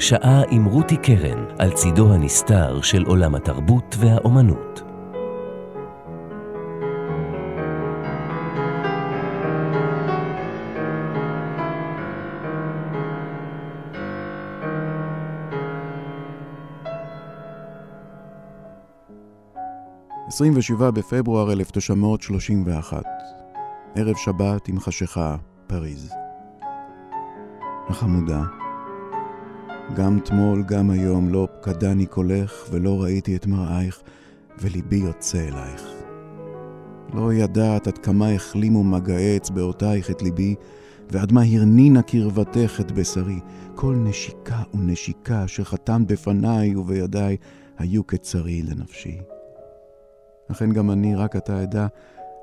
שעה עם רותי קרן על צידו הנסתר של עולם התרבות והאומנות. עשרים ושבעה בפברואר 1931, ערב שבת עם חשיכה, פריז. החמודה, גם תמול, גם היום, לא פקדני קולך, ולא ראיתי את מראייך, וליבי יוצא אלייך. לא ידעת עד כמה החלימו מגעי אצבעותייך את ליבי, ועד מה הרנינה קרבתך את בשרי. כל נשיקה ונשיקה שחתמת בפניי ובידיי, היו כצרי לנפשי. אכן גם אני, רק אתה אדע,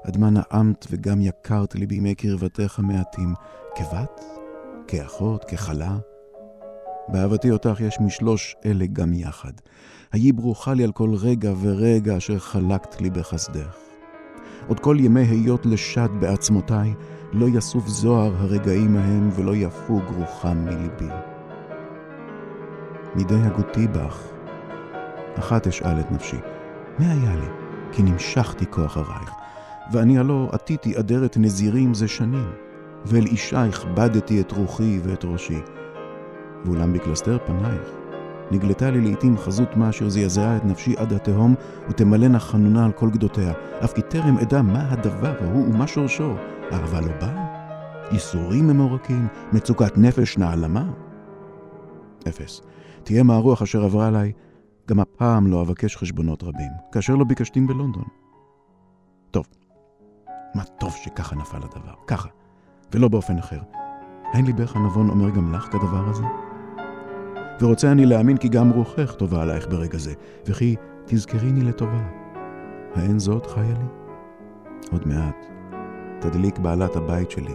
עד מה נעמת וגם יקרת לי בימי קרבתך המעטים, כבת, כאחות, ככלה. באהבתי אותך יש משלוש אלה גם יחד. היי ברוכה לי על כל רגע ורגע אשר חלקת לי בחסדך. עוד כל ימי היות לשד בעצמותיי, לא יסוף זוהר הרגעים ההם ולא יפוג רוחם מליבי. מדי הגותי בך, אחת אשאל את נפשי, מה היה לי? כי נמשכתי כה אחרייך, ואני הלא עתיתי אדרת נזירים זה שנים, ואל אישה הכבדתי את רוחי ואת ראשי. ואולם בקלסתר פנייך, נגלתה לי לעתים חזות מה אשר זעזעה את נפשי עד התהום, ותמלאנה חנונה על כל גדותיה. אף כי טרם אדע מה הדבר ההוא ומה שורשו. אהבה לא באה? ייסורים ממורקים? מצוקת נפש נעלמה? אפס. תהיה מהרוח אשר עברה עליי, גם הפעם לא אבקש חשבונות רבים, כאשר לא ביקשתים בלונדון. טוב, מה טוב שככה נפל הדבר, ככה, ולא באופן אחר. האין ליבך הנבון אומר גם לך כדבר הזה? ורוצה אני להאמין כי גם רוחך טובה עלייך ברגע זה, וכי תזכריני לטובה. האין זאת חיה לי? עוד מעט תדליק בעלת הבית שלי,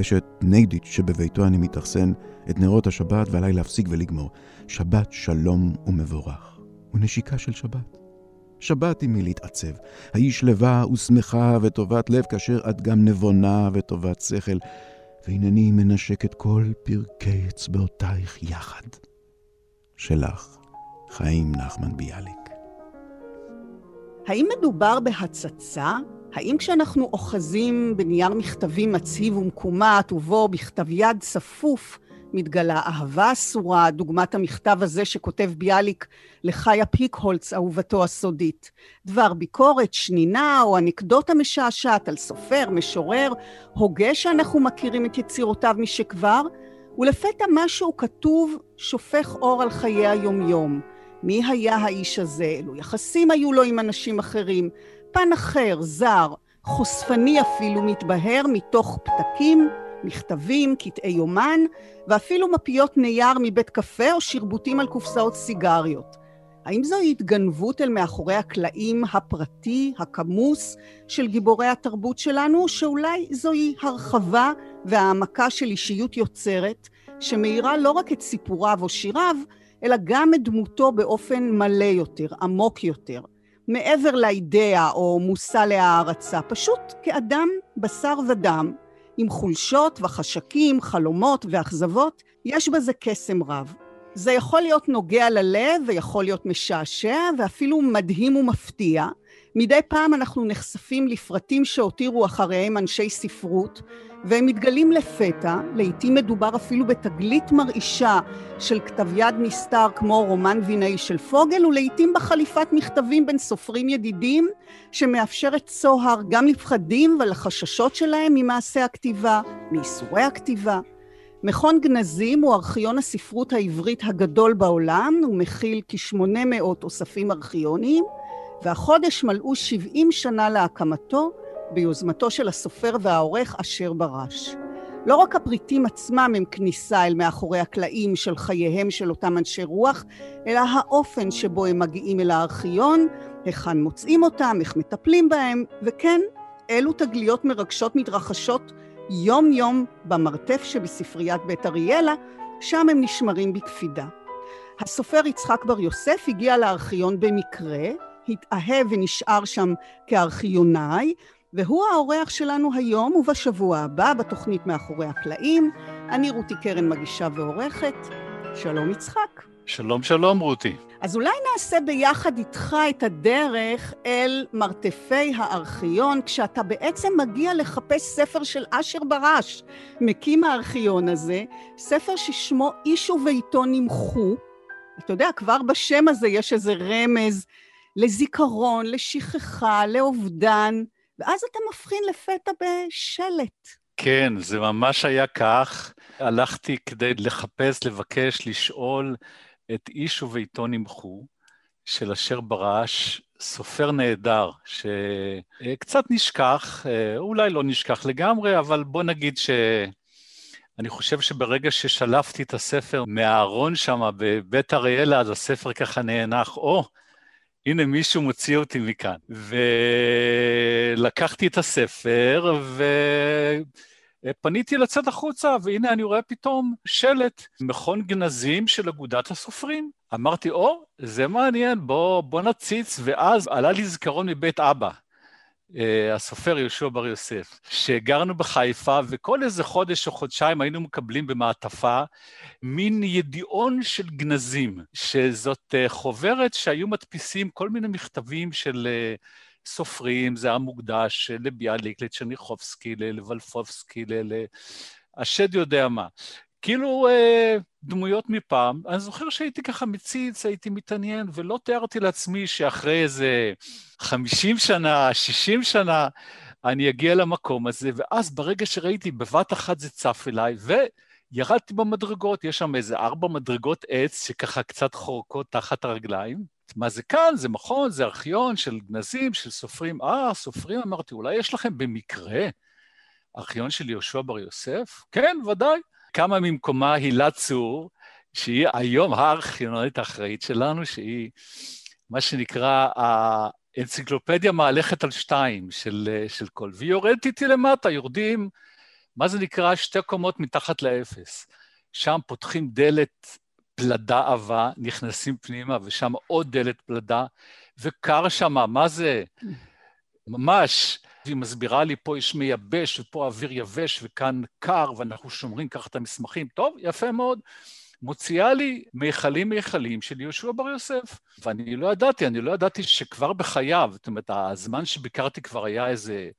אשת ניידיץ' שבביתו אני מתאכסן, את נרות השבת ועליי להפסיק ולגמור. שבת שלום ומבורך, ונשיקה של שבת. שבת עמי להתעצב, האי שלווה ושמחה וטובת לב, כאשר את גם נבונה וטובת שכל, והנני מנשק את כל פרקי אצבעותייך יחד. שלך, חיים נחמן ביאליק. האם מדובר בהצצה? האם כשאנחנו אוחזים בנייר מכתבים מציב ומקומט, ובו בכתב יד צפוף, מתגלה אהבה אסורה, דוגמת המכתב הזה שכותב ביאליק לחיה פיקהולץ, אהובתו הסודית. דבר ביקורת, שנינה או אנקדוטה משעשעת על סופר, משורר, הוגה שאנחנו מכירים את יצירותיו משכבר, ולפתע משהו כתוב שופך אור על חיי היומיום. מי היה האיש הזה? אילו יחסים היו לו עם אנשים אחרים? פן אחר, זר, חושפני אפילו, מתבהר מתוך פתקים, מכתבים, קטעי יומן, ואפילו מפיות נייר מבית קפה או שרבוטים על קופסאות סיגריות. האם זוהי התגנבות אל מאחורי הקלעים הפרטי, הכמוס, של גיבורי התרבות שלנו, או שאולי זוהי הרחבה והעמקה של אישיות יוצרת, שמאירה לא רק את סיפוריו או שיריו, אלא גם את דמותו באופן מלא יותר, עמוק יותר, מעבר לאידאה או מושא להערצה, פשוט כאדם בשר ודם, עם חולשות וחשקים, חלומות ואכזבות, יש בזה קסם רב. זה יכול להיות נוגע ללב ויכול להיות משעשע ואפילו מדהים ומפתיע. מדי פעם אנחנו נחשפים לפרטים שהותירו אחריהם אנשי ספרות, והם מתגלים לפתע, לעתים מדובר אפילו בתגלית מרעישה של כתב יד נסתר כמו רומן וינאי של פוגל, ולעתים בחליפת מכתבים בין סופרים ידידים, שמאפשרת צוהר גם לפחדים ולחששות שלהם ממעשה הכתיבה, מייסורי הכתיבה. מכון גנזים הוא ארכיון הספרות העברית הגדול בעולם, הוא מכיל כ-800 אוספים ארכיוניים, והחודש מלאו 70 שנה להקמתו, ביוזמתו של הסופר והעורך אשר ברש. לא רק הפריטים עצמם הם כניסה אל מאחורי הקלעים של חייהם של אותם אנשי רוח, אלא האופן שבו הם מגיעים אל הארכיון, היכן מוצאים אותם, איך מטפלים בהם, וכן, אילו תגליות מרגשות מתרחשות יום-יום במרתף שבספריית בית אריאלה, שם הם נשמרים בקפידה. הסופר יצחק בר יוסף הגיע לארכיון במקרה, התאהב ונשאר שם כארכיונאי, והוא האורח שלנו היום ובשבוע הבא בתוכנית מאחורי הקלעים. אני רותי קרן מגישה ועורכת. שלום יצחק. שלום שלום רותי. אז אולי נעשה ביחד איתך את הדרך אל מרתפי הארכיון, כשאתה בעצם מגיע לחפש ספר של אשר ברש, מקים הארכיון הזה, ספר ששמו איש וביתו נמחו. אתה יודע, כבר בשם הזה יש איזה רמז לזיכרון, לשכחה, לאובדן, ואז אתה מבחין לפתע בשלט. כן, זה ממש היה כך. הלכתי כדי לחפש, לבקש, לשאול את איש וביתו נמחו, של אשר ברש, סופר נהדר, שקצת נשכח, אולי לא נשכח לגמרי, אבל בוא נגיד ש... אני חושב שברגע ששלפתי את הספר מהארון שם בבית אריאלה, אז הספר ככה נאנח, או, oh, הנה מישהו מוציא אותי מכאן. ולקחתי את הספר, ופניתי לצד החוצה, והנה אני רואה פתאום שלט, מכון גנזים של אגודת הסופרים. אמרתי, או, זה מעניין, בוא, בוא נציץ, ואז עלה לי זיכרון מבית אבא. אה, הסופר יהושע בר יוסף, שגרנו בחיפה, וכל איזה חודש או חודשיים היינו מקבלים במעטפה מין ידיעון של גנזים, שזאת אה, חוברת שהיו מדפיסים כל מיני מכתבים של אה, סופרים, זה היה מוקדש לביאליק, לצ'רניחובסקי, לוולפובסקי, השד יודע מה. כאילו דמויות מפעם. אני זוכר שהייתי ככה מציץ, הייתי מתעניין, ולא תיארתי לעצמי שאחרי איזה 50 שנה, 60 שנה, אני אגיע למקום הזה, ואז ברגע שראיתי, בבת אחת זה צף אליי, וירדתי במדרגות, יש שם איזה ארבע מדרגות עץ שככה קצת חורקות תחת הרגליים. מה זה כאן? זה מכון, זה ארכיון של גנזים, של סופרים. אה, סופרים, אמרתי, אולי יש לכם במקרה ארכיון של יהושע בר יוסף? כן, ודאי. קמה ממקומה הילה צור, שהיא היום הארכיונלית האחראית שלנו, שהיא מה שנקרא האנציקלופדיה מהלכת על שתיים של, של כל, והיא יורדת איתי למטה, יורדים, מה זה נקרא? שתי קומות מתחת לאפס. שם פותחים דלת פלדה עבה, נכנסים פנימה, ושם עוד דלת פלדה, וקר שם, מה זה? ממש והיא מסבירה לי, פה יש מייבש ופה אוויר יבש וכאן קר ואנחנו שומרים ככה את המסמכים. טוב, יפה מאוד. מוציאה לי מיכלים מיכלים של יהושע בר יוסף. ואני לא ידעתי, אני לא ידעתי שכבר בחייו, זאת אומרת, הזמן שביקרתי כבר היה איזה,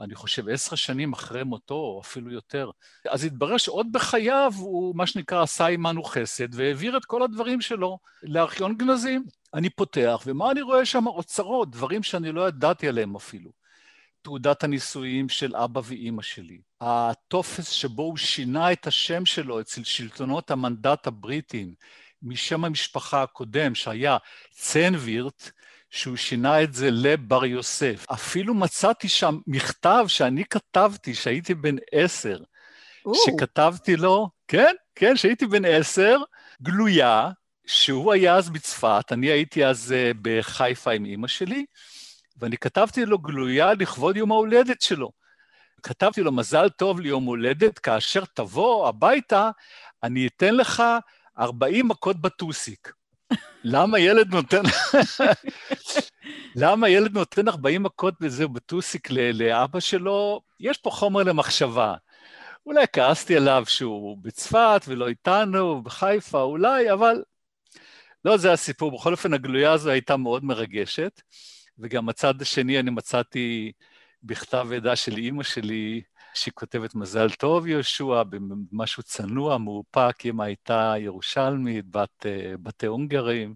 אני חושב, עשר שנים אחרי מותו, או אפילו יותר. אז התברר שעוד בחייו הוא, מה שנקרא, עשה עמנו חסד, והעביר את כל הדברים שלו לארכיון גנזים. אני פותח, ומה אני רואה שם? אוצרות, דברים שאני לא ידעתי עליהם אפילו. תעודת הנישואים של אבא ואימא שלי. הטופס שבו הוא שינה את השם שלו אצל שלטונות המנדט הבריטים משם המשפחה הקודם, שהיה צנווירט, שהוא שינה את זה לבר יוסף. אפילו מצאתי שם מכתב שאני כתבתי, שהייתי בן עשר, שכתבתי לו, כן, כן, שהייתי בן עשר, גלויה, שהוא היה אז בצפת, אני הייתי אז uh, בחיפה עם אימא שלי, ואני כתבתי לו גלויה לכבוד יום ההולדת שלו. כתבתי לו, מזל טוב ליום הולדת, כאשר תבוא הביתה, אני אתן לך 40 מכות בטוסיק. למה ילד נותן... למה ילד נותן 40 מכות בזה בטוסיק לאבא שלו? יש פה חומר למחשבה. אולי כעסתי עליו שהוא בצפת ולא איתנו, בחיפה, אולי, אבל לא זה הסיפור. בכל אופן, הגלויה הזו הייתה מאוד מרגשת. וגם הצד השני, אני מצאתי בכתב עדה של אימא שלי, שהיא כותבת מזל טוב, יהושע, במשהו צנוע, מאופק, אמא הייתה ירושלמית, בת אה, בתי הונגרים.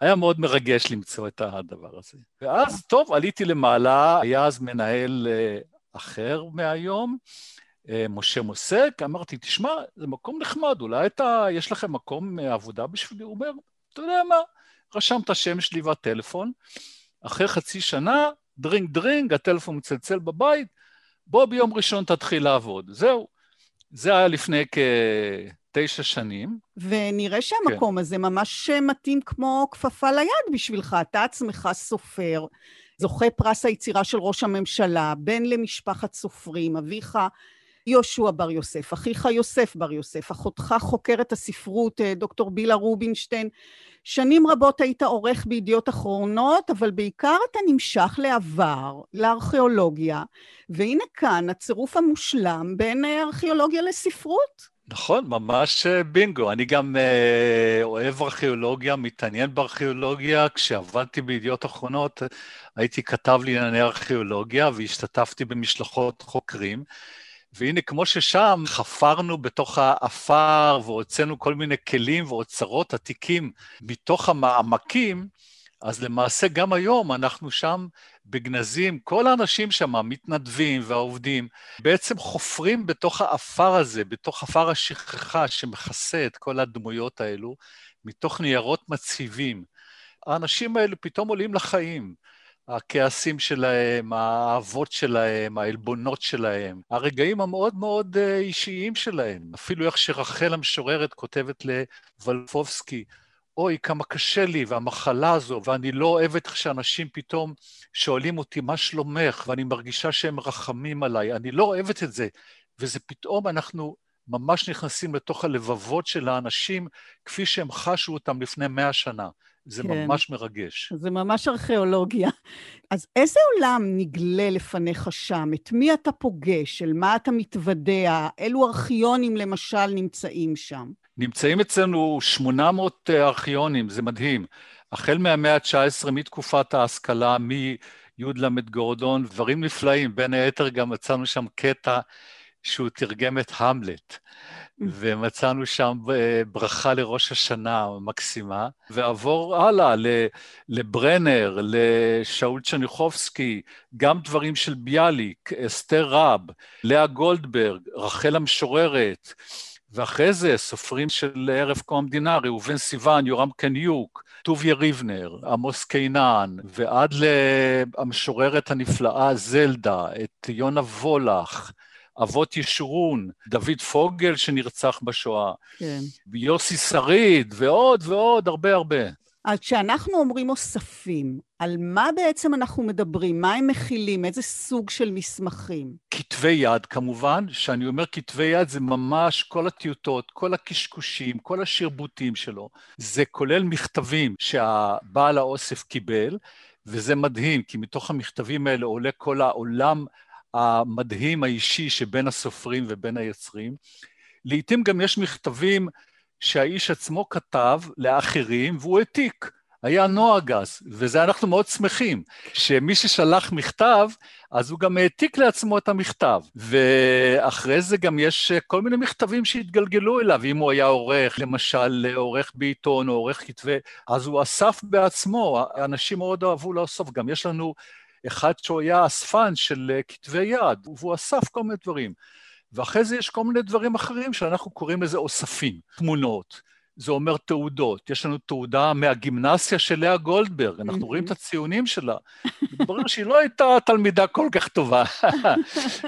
היה מאוד מרגש למצוא את הדבר הזה. ואז, טוב, עליתי למעלה, היה אז מנהל אה, אחר מהיום, אה, משה מוסק, אמרתי, תשמע, זה מקום נחמד, אולי אתה, יש לכם מקום עבודה בשבילי? הוא אומר, אתה יודע מה, רשם את השם שלי והטלפון, אחרי חצי שנה, דרינג דרינג, הטלפון מצלצל בבית, בוא ביום ראשון תתחיל לעבוד. זהו. זה היה לפני כתשע שנים. ונראה שהמקום כן. הזה ממש מתאים כמו כפפה ליד בשבילך. אתה עצמך סופר, זוכה פרס היצירה של ראש הממשלה, בן למשפחת סופרים, אביך יהושע בר יוסף, אחיך יוסף בר יוסף, אחותך חוקרת הספרות אה, דוקטור בילה רובינשטיין. שנים רבות היית עורך בידיעות אחרונות, אבל בעיקר אתה נמשך לעבר, לארכיאולוגיה, והנה כאן הצירוף המושלם בין אה, ארכיאולוגיה לספרות. נכון, ממש אה, בינגו. אני גם אה, אוהב ארכיאולוגיה, מתעניין בארכיאולוגיה. כשעבדתי בידיעות אחרונות, הייתי כתב לענייני ארכיאולוגיה והשתתפתי במשלחות חוקרים. והנה, כמו ששם חפרנו בתוך האפר והוצאנו כל מיני כלים ואוצרות עתיקים מתוך המעמקים, אז למעשה גם היום אנחנו שם בגנזים, כל האנשים שם, המתנדבים והעובדים, בעצם חופרים בתוך האפר הזה, בתוך אפר השכחה שמכסה את כל הדמויות האלו, מתוך ניירות מציבים. האנשים האלו פתאום עולים לחיים. הכעסים שלהם, האהבות שלהם, העלבונות שלהם, הרגעים המאוד מאוד אה, אישיים שלהם. אפילו איך שרחל המשוררת כותבת לוולפובסקי, אוי, כמה קשה לי, והמחלה הזו, ואני לא אוהבת איך שאנשים פתאום שואלים אותי, מה שלומך? ואני מרגישה שהם רחמים עליי. אני לא אוהבת את זה. וזה פתאום, אנחנו ממש נכנסים לתוך הלבבות של האנשים, כפי שהם חשו אותם לפני מאה שנה. זה כן. ממש מרגש. זה ממש ארכיאולוגיה. אז איזה עולם נגלה לפניך שם? את מי אתה פוגש? אל מה אתה מתוודע? אילו ארכיונים למשל נמצאים שם? נמצאים אצלנו 800 אה, ארכיונים, זה מדהים. החל מהמאה ה-19, מתקופת ההשכלה, מי"ל גורדון, דברים נפלאים. בין היתר גם מצאנו שם קטע שהוא תרגם את המלט. ומצאנו שם אה, ברכה לראש השנה מקסימה, ועבור הלאה לברנר, לשאול צ'ניחובסקי, גם דברים של ביאליק, אסתר רב, לאה גולדברג, רחל המשוררת, ואחרי זה סופרים של ערב קום המדינה, ראובן סיוון, יורם קניוק, טוביה ריבנר, עמוס קינן, ועד למשוררת הנפלאה זלדה, את יונה וולך, אבות ישורון, דוד פוגל שנרצח בשואה, כן. יוסי שריד, ועוד ועוד, הרבה הרבה. אז כשאנחנו אומרים אוספים, על מה בעצם אנחנו מדברים? מה הם מכילים? איזה סוג של מסמכים? כתבי יד כמובן, שאני אומר כתבי יד זה ממש כל הטיוטות, כל הקשקושים, כל השרבוטים שלו. זה כולל מכתבים שהבעל האוסף קיבל, וזה מדהים, כי מתוך המכתבים האלה עולה כל העולם המדהים האישי שבין הסופרים ובין היוצרים. לעתים גם יש מכתבים שהאיש עצמו כתב לאחרים והוא העתיק. היה נוהג אז, וזה אנחנו מאוד שמחים, שמי ששלח מכתב, אז הוא גם העתיק לעצמו את המכתב. ואחרי זה גם יש כל מיני מכתבים שהתגלגלו אליו, אם הוא היה עורך, למשל עורך בעיתון או עורך כתבי, אז הוא אסף בעצמו, אנשים מאוד אהבו לאסוף. גם יש לנו אחד שהוא היה אספן של אה, כתבי יד, והוא אסף כל מיני דברים. ואחרי זה יש כל מיני דברים אחרים שאנחנו קוראים לזה אוספים, תמונות. זה אומר תעודות. יש לנו תעודה מהגימנסיה של לאה גולדברג, אנחנו רואים את הציונים שלה. מתברר שהיא לא הייתה תלמידה כל כך טובה.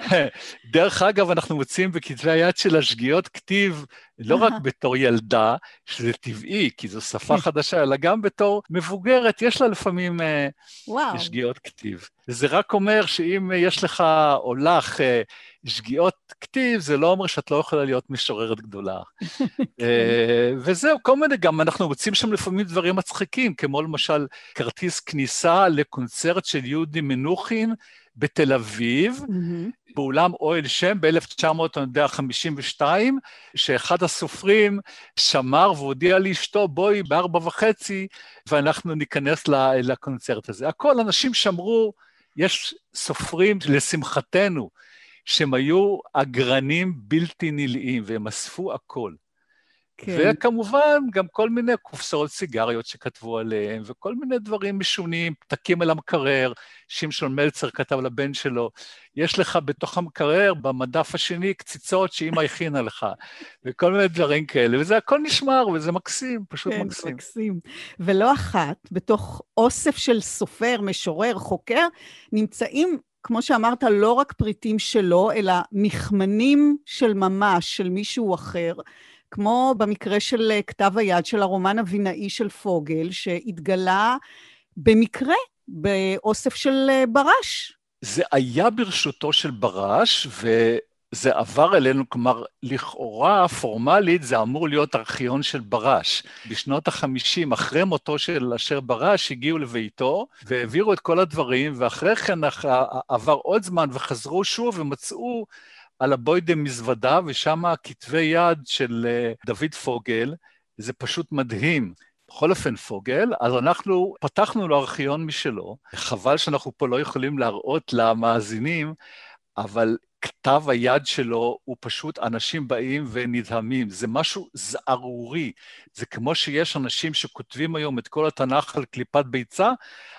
דרך אגב, אנחנו מוצאים בכתבי היד שלה שגיאות כתיב לא רק בתור ילדה, שזה טבעי, כי זו שפה חדשה, אלא גם בתור מבוגרת, יש לה לפעמים אה, וואו. שגיאות כתיב. וזה רק אומר שאם יש לך או לך אה, שגיאות כתיב, זה לא אומר שאת לא יכולה להיות משוררת גדולה. אה, וזהו, כל מיני, גם אנחנו מוצאים שם לפעמים דברים מצחיקים, כמו למשל כרטיס כניסה לקונצרט של יהודי מנוחין בתל אביב, mm-hmm. באולם אוהל שם ב-1952, שאחד הסופרים שמר והודיע לאשתו, בואי בארבע וחצי ואנחנו ניכנס לקונצרט הזה. הכל, אנשים שמרו, יש סופרים, לשמחתנו, שהם היו אגרנים בלתי נלאים, והם אספו הכל. כן. וכמובן, גם כל מיני קופסאות סיגריות שכתבו עליהם, וכל מיני דברים משונים, פתקים על המקרר, שמשון מלצר כתב לבן שלו, יש לך בתוך המקרר, במדף השני, קציצות שאימא הכינה לך, וכל מיני דברים כאלה, וזה הכל נשמר, וזה מקסים, פשוט כן, מקסים. כן, מקסים. ולא אחת, בתוך אוסף של סופר, משורר, חוקר, נמצאים כמו שאמרת, לא רק פריטים שלו, אלא מכמנים של ממש, של מישהו אחר, כמו במקרה של אה, כתב היד של הרומן הבינאי של פוגל, שהתגלה במקרה באוסף של אה, ברש. זה היה ברשותו של ברש, ו... זה עבר אלינו, כלומר, לכאורה, פורמלית, זה אמור להיות ארכיון של ברש. בשנות ה-50, אחרי מותו של אשר ברש, הגיעו לביתו והעבירו את כל הדברים, ואחרי כן עבר עוד זמן וחזרו שוב ומצאו על הבוידה מזוודה, ושם כתבי יד של אה, דוד פוגל, זה פשוט מדהים. בכל אופן פוגל, אז אנחנו פתחנו לו ארכיון משלו, חבל שאנחנו פה לא יכולים להראות למאזינים, אבל כתב היד שלו הוא פשוט, אנשים באים ונדהמים, זה משהו זערורי. זה כמו שיש אנשים שכותבים היום את כל התנ"ך על קליפת ביצה,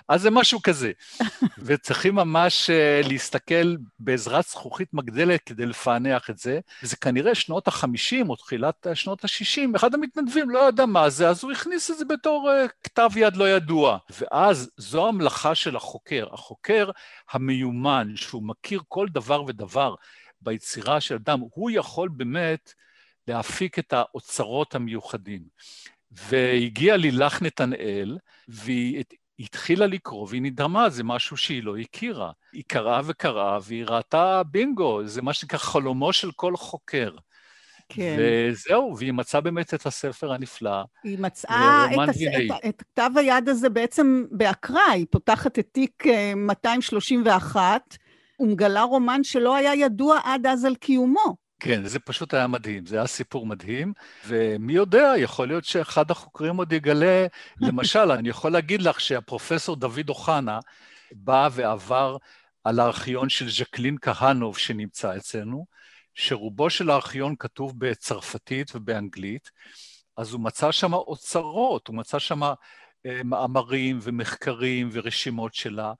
אז זה משהו כזה. וצריכים ממש uh, להסתכל בעזרת זכוכית מגדלת כדי לפענח את זה. זה כנראה שנות ה-50 או תחילת שנות ה-60, אחד המתנדבים לא ידע מה זה, אז הוא הכניס את זה בתור uh, כתב יד לא ידוע. ואז זו המלאכה של החוקר. החוקר המיומן, שהוא מכיר כל דבר ודבר ביצירה של אדם, הוא יכול באמת להפיק את האוצרות המיוחדים. והגיע לילך נתנאל, והיא התחילה לקרוא והיא נדהמה, זה משהו שהיא לא הכירה. היא קראה וקראה והיא ראתה בינגו, זה מה שנקרא חלומו של כל חוקר. כן. וזהו, והיא מצאה באמת את הספר הנפלא. היא מצאה את, הס... את, את כתב היד הזה בעצם באקראי, היא פותחת את תיק 231, אה, ומגלה רומן שלא היה ידוע עד אז על קיומו. כן, זה פשוט היה מדהים, זה היה סיפור מדהים, ומי יודע, יכול להיות שאחד החוקרים עוד יגלה, למשל, אני יכול להגיד לך שהפרופסור דוד אוחנה בא ועבר על הארכיון של ז'קלין כהנוב שנמצא אצלנו, שרובו של הארכיון כתוב בצרפתית ובאנגלית, אז הוא מצא שם אוצרות, הוא מצא שם אה, מאמרים ומחקרים ורשימות שלה,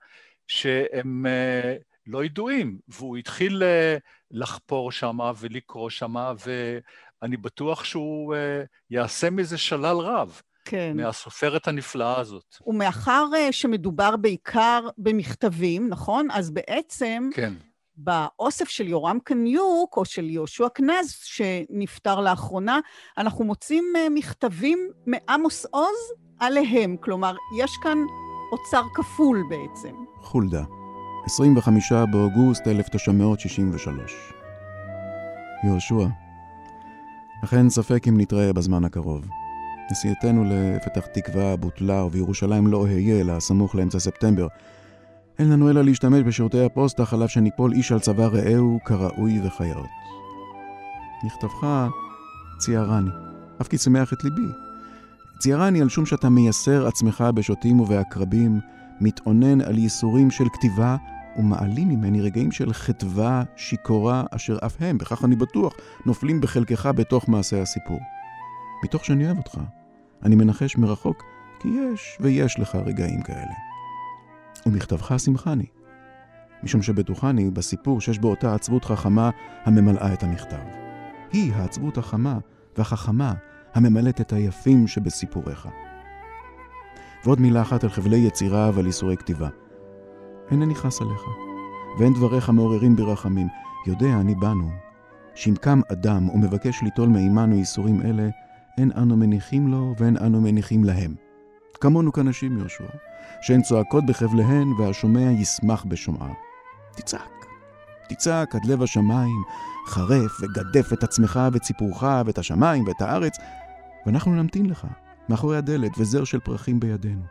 שהם אה, לא ידועים, והוא התחיל אה, לחפור שם ולקרוא שם, ואני בטוח שהוא יעשה מזה שלל רב. כן. מהסופרת הנפלאה הזאת. ומאחר שמדובר בעיקר במכתבים, נכון? אז בעצם... כן. באוסף של יורם קניוק, או של יהושע קנז, שנפטר לאחרונה, אנחנו מוצאים אה, מכתבים מעמוס עוז עליהם. כלומר, יש כאן אוצר כפול בעצם. חולדה, 25 באוגוסט 1963. יהושע, אין ספק אם נתראה בזמן הקרוב. נסיעתנו לפתח תקווה בוטלה, ובירושלים לא אהיה, אלא סמוך לאמצע ספטמבר. אין לנו אלא להשתמש בשירותי הפוסטה חלב שניפול איש על צבא רעהו כראוי וכיאות. מכתבך ציירני, אף כי צמח את ליבי. ציירני על שום שאתה מייסר עצמך בשוטים ובעקרבים, מתאונן על ייסורים של כתיבה, ומעלים ממני רגעים של חטבה שיכורה, אשר אף הם, בכך אני בטוח, נופלים בחלקך בתוך מעשה הסיפור. מתוך שאני אוהב אותך, אני מנחש מרחוק, כי יש ויש לך רגעים כאלה. ומכתבך שמחני, משום שבטוחני בסיפור שיש בו אותה עצבות חכמה הממלאה את המכתב. היא העצבות החמה והחכמה הממלאת את היפים שבסיפוריך. ועוד מילה אחת על חבלי יצירה ועל איסורי כתיבה. אינני חס עליך, ואין דבריך מעוררים ברחמים. יודע אני בנו, שאם קם אדם ומבקש ליטול מעמנו איסורים אלה, אין אנו מניחים לו ואין אנו מניחים להם. כמונו כנשים, יהושע, שהן צועקות בחבליהן והשומע ישמח בשומעה. תצעק, תצעק עד לב השמיים, חרף וגדף את עצמך ואת סיפורך ואת השמיים ואת הארץ, ואנחנו נמתין לך, מאחורי הדלת וזר של פרחים בידינו.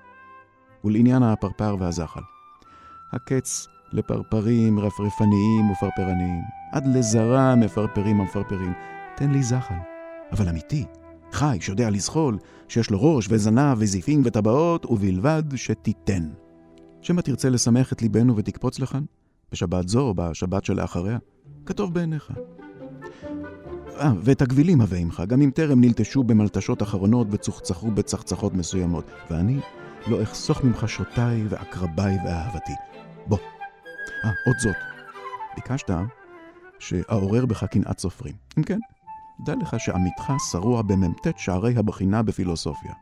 ולעניין הפרפר והזחל. הקץ לפרפרים רפרפניים ופרפרניים, עד לזרה מפרפרים המפרפרים. תן לי זחל, אבל אמיתי, חי, שיודע לזחול, שיש לו ראש וזנב וזיפים וטבעות, ובלבד שתיתן. שמא תרצה לשמח את ליבנו ותקפוץ לכאן? בשבת זו או בשבת שלאחריה? כתוב בעיניך. אה, ואת הגבילים הבא עמך, גם אם טרם נלטשו במלטשות אחרונות וצוחצחו בצחצחות מסוימות, ואני לא אחסוך ממך שוטיי ועקרביי ואהבתי. בוא. אה, עוד זאת. ביקשת שאעורר בך קנאת סופרים. אם כן, דע לך שעמיתך שרוע במ"ט שערי הבחינה בפילוסופיה.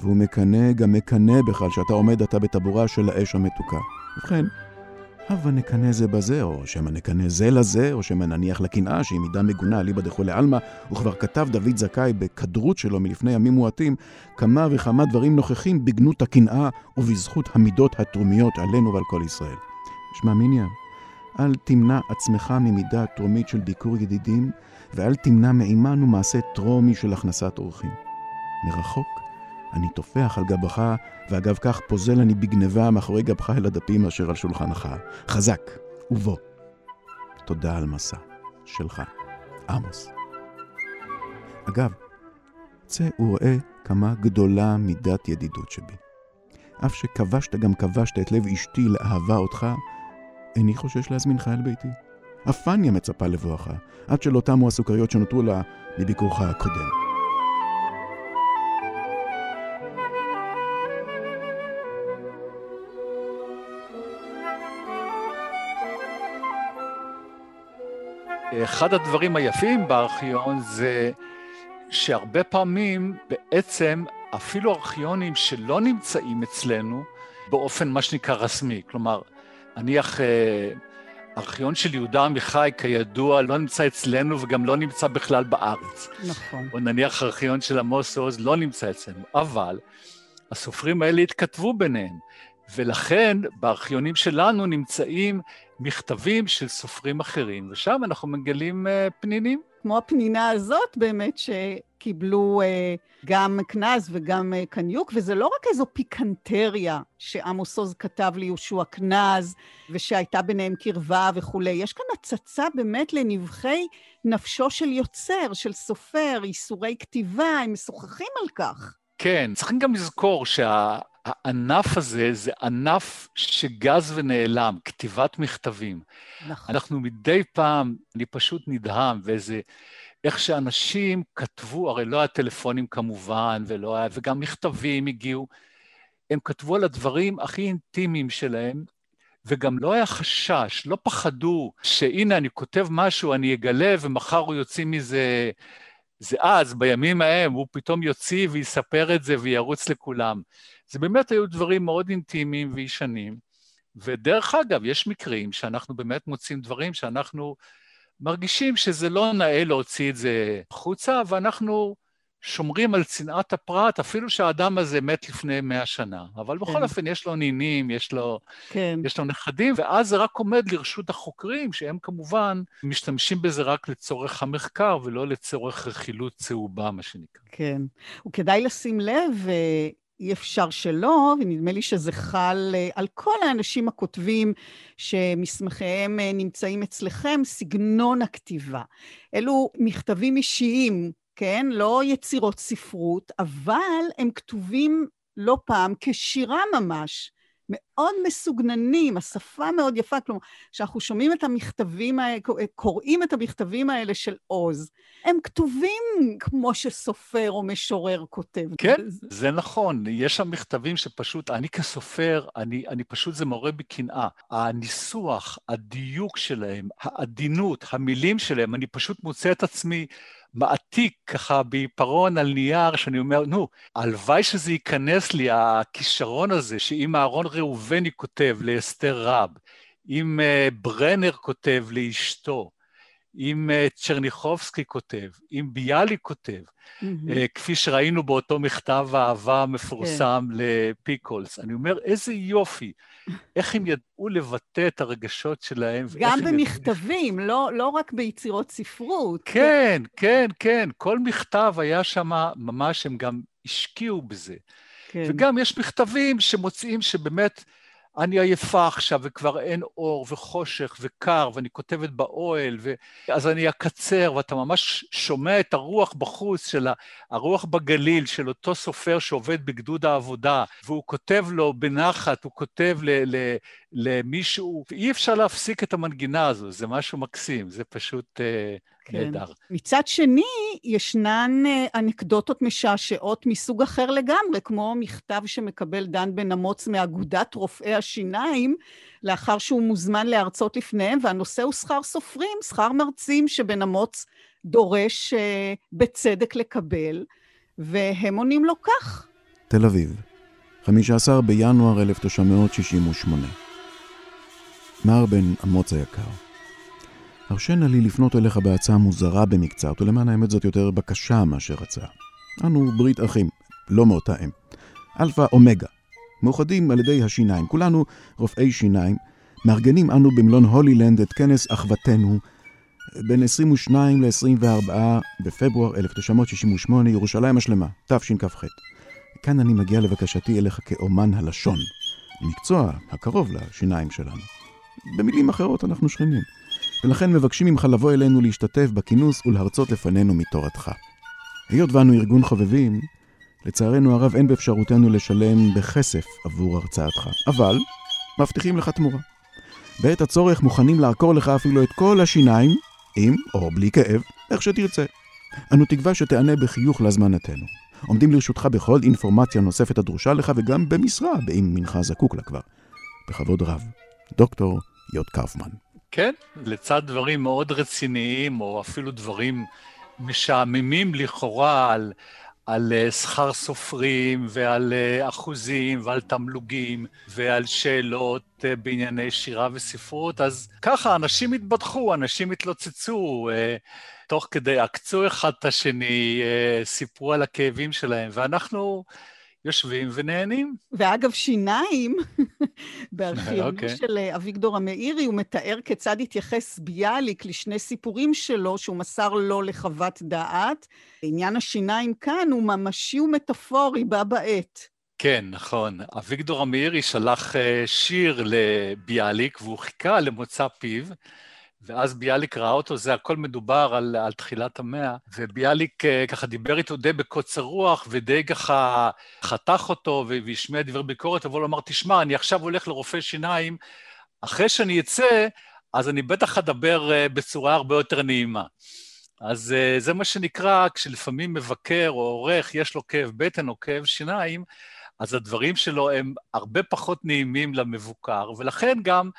והוא מקנא גם מקנא בך שאתה עומד עתה בטבורה של האש המתוקה. ובכן, הבה נקנא זה בזה, או שמא נקנא זה לזה, או שמא נניח לקנאה, שהיא מידה מגונה אליבא דכולי עלמא, וכבר כתב דוד זכאי בכדרות שלו מלפני ימים מועטים, כמה וכמה דברים נוכחים בגנות הקנאה ובזכות המידות התרומיות עלינו ועל כל ישראל. שמע מיניה, אל תמנע עצמך ממידה התרומית של דיקור ידידים, ואל תמנע מעימנו מעשה טרומי של הכנסת אורחים. מרחוק אני טופח על גבך, ואגב כך פוזל אני בגניבה מאחורי גבך אל הדפים אשר על שולחנך. חזק, ובוא. תודה על מסע. שלך, עמוס. אגב, צא וראה כמה גדולה מידת ידידות שבי. אף שכבשת גם כבשת את לב אשתי לאהבה אותך, איני חושש להזמינך אל ביתי. אפניה מצפה לבואך, עד שלא תמו הסוכריות שנותרו לה מביקורך הקודם. אחד הדברים היפים בארכיון זה שהרבה פעמים בעצם אפילו ארכיונים שלא נמצאים אצלנו באופן מה שנקרא רסמי, כלומר, נניח אה, ארכיון של יהודה עמיחי, כידוע, לא נמצא אצלנו וגם לא נמצא בכלל בארץ. נכון. או נניח ארכיון של עמוס עוז לא נמצא אצלנו, אבל הסופרים האלה התכתבו ביניהם, ולכן בארכיונים שלנו נמצאים מכתבים של סופרים אחרים, ושם אנחנו מגלים uh, פנינים. כמו הפנינה הזאת באמת, שקיבלו uh, גם קנז וגם uh, קניוק, וזה לא רק איזו פיקנטריה שעמוס עוז כתב ליהושע קנז, ושהייתה ביניהם קרבה וכולי. יש כאן הצצה באמת לנבחי נפשו של יוצר, של סופר, איסורי כתיבה, הם משוחחים על כך. כן, צריכים גם לזכור שה... הענף הזה זה ענף שגז ונעלם, כתיבת מכתבים. נכון. אנחנו מדי פעם, אני פשוט נדהם, ואיזה... איך שאנשים כתבו, הרי לא היה טלפונים כמובן, ולא היה, וגם מכתבים הגיעו, הם כתבו על הדברים הכי אינטימיים שלהם, וגם לא היה חשש, לא פחדו שהנה, אני כותב משהו, אני אגלה, ומחר הוא יוציא מזה... זה אז, בימים ההם, הוא פתאום יוציא ויספר את זה וירוץ לכולם. זה באמת היו דברים מאוד אינטימיים וישנים. ודרך אגב, יש מקרים שאנחנו באמת מוצאים דברים שאנחנו מרגישים שזה לא נאה להוציא את זה החוצה, ואנחנו שומרים על צנעת הפרט, אפילו שהאדם הזה מת לפני מאה שנה. אבל בכל כן. אופן, יש לו נינים, יש לו, כן. יש לו נכדים, ואז זה רק עומד לרשות החוקרים, שהם כמובן משתמשים בזה רק לצורך המחקר ולא לצורך רכילות צהובה, מה שנקרא. כן. וכדאי לשים לב, אה, אי אפשר שלא, ונדמה לי שזה חל אה, על כל האנשים הכותבים שמסמכיהם אה, נמצאים אצלכם, סגנון הכתיבה. אלו מכתבים אישיים, כן? לא יצירות ספרות, אבל הם כתובים לא פעם כשירה ממש. מאוד מסוגננים, השפה מאוד יפה, כלומר, כשאנחנו שומעים את המכתבים קוראים את המכתבים האלה של עוז, הם כתובים כמו שסופר או משורר כותב. כן, זה נכון, יש שם מכתבים שפשוט, אני כסופר, אני, אני פשוט, זה מעורר בי קנאה. הניסוח, הדיוק שלהם, העדינות, המילים שלהם, אני פשוט מוצא את עצמי מעתיק ככה בעיפרון על נייר, שאני אומר, נו, הלוואי שזה ייכנס לי, הכישרון הזה, שאם אהרון ראובני כותב לאסתר רב, אם uh, ברנר כותב לאשתו, אם uh, צ'רניחובסקי כותב, אם ביאליק כותב, mm-hmm. כפי שראינו באותו מכתב האהבה המפורסם כן. לפיקולס. אני אומר, איזה יופי, איך הם ידעו לבטא את הרגשות שלהם. גם במכתבים, ידעו... לא, לא רק ביצירות ספרות. כן, כן, כן, כל מכתב היה שם ממש, הם גם השקיעו בזה. כן. וגם יש מכתבים שמוצאים שבאמת... אני עייפה עכשיו וכבר אין אור וחושך וקר ואני כותבת באוהל, ו... אז אני אקצר, ואתה ממש שומע את הרוח בחוץ של הרוח בגליל של אותו סופר שעובד בגדוד העבודה, והוא כותב לו בנחת, הוא כותב ל... ל... למישהו, ואי אפשר להפסיק את המנגינה הזו, זה משהו מקסים, זה פשוט... uh, כן. נהדר. מצד שני, ישנן אה, אנקדוטות משעשעות מסוג אחר לגמרי, כמו מכתב שמקבל דן בן אמוץ מאגודת רופאי השיניים, לאחר שהוא מוזמן להרצות לפניהם, והנושא הוא שכר סופרים, שכר מרצים שבן אמוץ דורש uh, בצדק לקבל, והם עונים לו כך. תל אביב, 15 בינואר 1968. מר בן אמוץ היקר, הרשה נא לי לפנות אליך בהצעה מוזרה במקצת, ולמען האמת זאת יותר בקשה מאשר הצעה. אנו ברית אחים, לא מאותה אם. אלפא אומגה, מאוחדים על ידי השיניים. כולנו רופאי שיניים, מארגנים אנו במלון הולילנד את כנס אחוותנו בין 22 ל-24 בפברואר 1968, ירושלים השלמה, תשכ"ח. כאן אני מגיע לבקשתי אליך כאומן הלשון, מקצוע הקרוב לשיניים שלנו. במילים אחרות אנחנו שכנים, ולכן מבקשים ממך לבוא אלינו להשתתף בכינוס ולהרצות לפנינו מתורתך. היות ואנו ארגון חובבים, לצערנו הרב אין באפשרותנו לשלם בכסף עבור הרצאתך, אבל מבטיחים לך תמורה. בעת הצורך מוכנים לעקור לך אפילו את כל השיניים, עם או בלי כאב, איך שתרצה. אנו תקווה שתענה בחיוך להזמנתנו. עומדים לרשותך בכל אינפורמציה נוספת הדרושה לך וגם במשרה, באם מנך זקוק לה כבר. בכבוד רב, דוקטור יוד קרפמן. כן, לצד דברים מאוד רציניים, או אפילו דברים משעממים לכאורה על, על אה, שכר סופרים ועל אה, אחוזים ועל תמלוגים ועל שאלות אה, בענייני שירה וספרות, אז ככה אנשים התבדחו, אנשים התלוצצו, תוך כדי עקצו אחד את השני, סיפרו על הכאבים שלהם, ואנחנו... יושבים ונהנים. ואגב, שיניים, בארכיונו okay. אוקיי. של אה, אביגדור המאירי, הוא מתאר כיצד התייחס ביאליק לשני סיפורים שלו, שהוא מסר לו לחוות דעת. עניין השיניים כאן הוא ממשי ומטאפורי, בה בעת. כן, נכון. אביגדור המאירי שלח אה, שיר לביאליק, והוא חיכה למוצא פיו. ואז ביאליק ראה אותו, זה הכל מדובר על, על תחילת המאה, וביאליק אה, ככה דיבר איתו די בקוצר רוח, ודי ככה חתך אותו והשמיע דברי ביקורת, אבל הוא אמר, תשמע, אני עכשיו הולך לרופא שיניים, אחרי שאני אצא, אז אני בטח אדבר אה, בצורה הרבה יותר נעימה. אז אה, זה מה שנקרא, כשלפעמים מבקר או עורך, יש לו כאב בטן או כאב שיניים, אז הדברים שלו הם הרבה פחות נעימים למבוקר, ולכן גם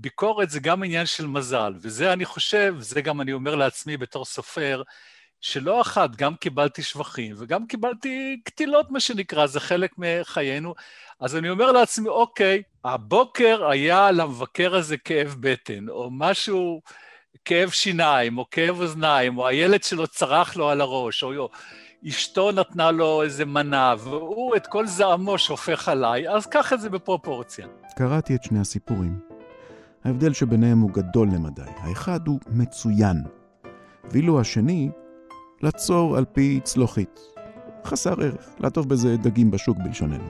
ביקורת זה גם עניין של מזל, וזה אני חושב, זה גם אני אומר לעצמי בתור סופר, שלא אחת גם קיבלתי שבחים וגם קיבלתי קטילות, מה שנקרא, זה חלק מחיינו. אז אני אומר לעצמי, אוקיי, הבוקר היה למבקר הזה כאב בטן, או משהו, כאב שיניים, או כאב אוזניים, או הילד שלו צרח לו על הראש, או אשתו נתנה לו איזה מנה, והוא את כל זעמו שופך עליי, אז קח את זה בפרופורציה. קראתי את שני הסיפורים. ההבדל שביניהם הוא גדול למדי. האחד הוא מצוין, ואילו השני, לצור על פי צלוחית. חסר ערך, לעטוף בזה דגים בשוק בלשוננו.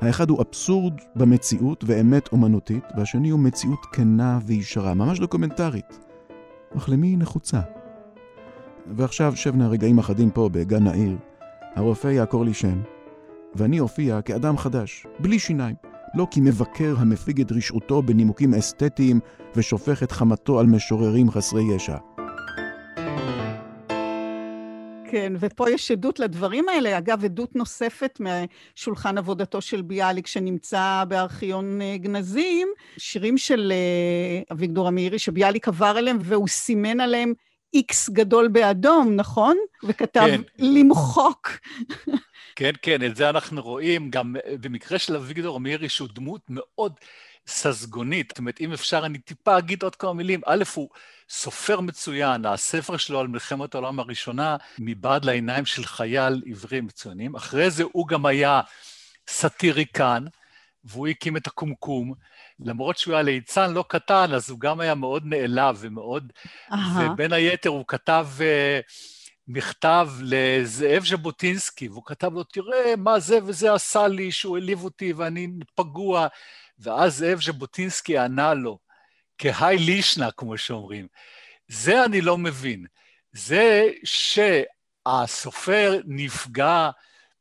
האחד הוא אבסורד במציאות ואמת אומנותית, והשני הוא מציאות כנה וישרה, ממש דוקומנטרית. אך למי היא נחוצה? ועכשיו שבנה רגעים אחדים פה בגן העיר, הרופא יעקור לי שם, ואני אופיע כאדם חדש, בלי שיניים. לא כי מבקר המפיג את רשעותו בנימוקים אסתטיים ושופך את חמתו על משוררים חסרי ישע. כן, ופה יש עדות לדברים האלה. אגב, עדות נוספת משולחן עבודתו של ביאליק, שנמצא בארכיון אה, גנזים, שירים של אה, אביגדור המאירי, שביאליק עבר אליהם, והוא סימן עליהם איקס גדול באדום, נכון? וכתב כן. למחוק. כן, כן, את זה אנחנו רואים גם אה, במקרה של אביגדור מירי, שהוא דמות מאוד ססגונית. זאת אומרת, אם אפשר, אני טיפה אגיד עוד כמה מילים. א', הוא סופר מצוין, הספר שלו על מלחמת העולם הראשונה, מבעד לעיניים של חייל עברי מצוינים. אחרי זה הוא גם היה סאטיריקן, והוא הקים את הקומקום. למרות שהוא היה ליצן לא קטן, אז הוא גם היה מאוד נעלב ומאוד... Uh-huh. ובין היתר הוא כתב... Uh, מכתב לזאב ז'בוטינסקי, והוא כתב לו, תראה מה זה וזה עשה לי, שהוא העליב אותי ואני פגוע. ואז זאב ז'בוטינסקי ענה לו, כהאי לישנה, כמו שאומרים. זה אני לא מבין. זה שהסופר נפגע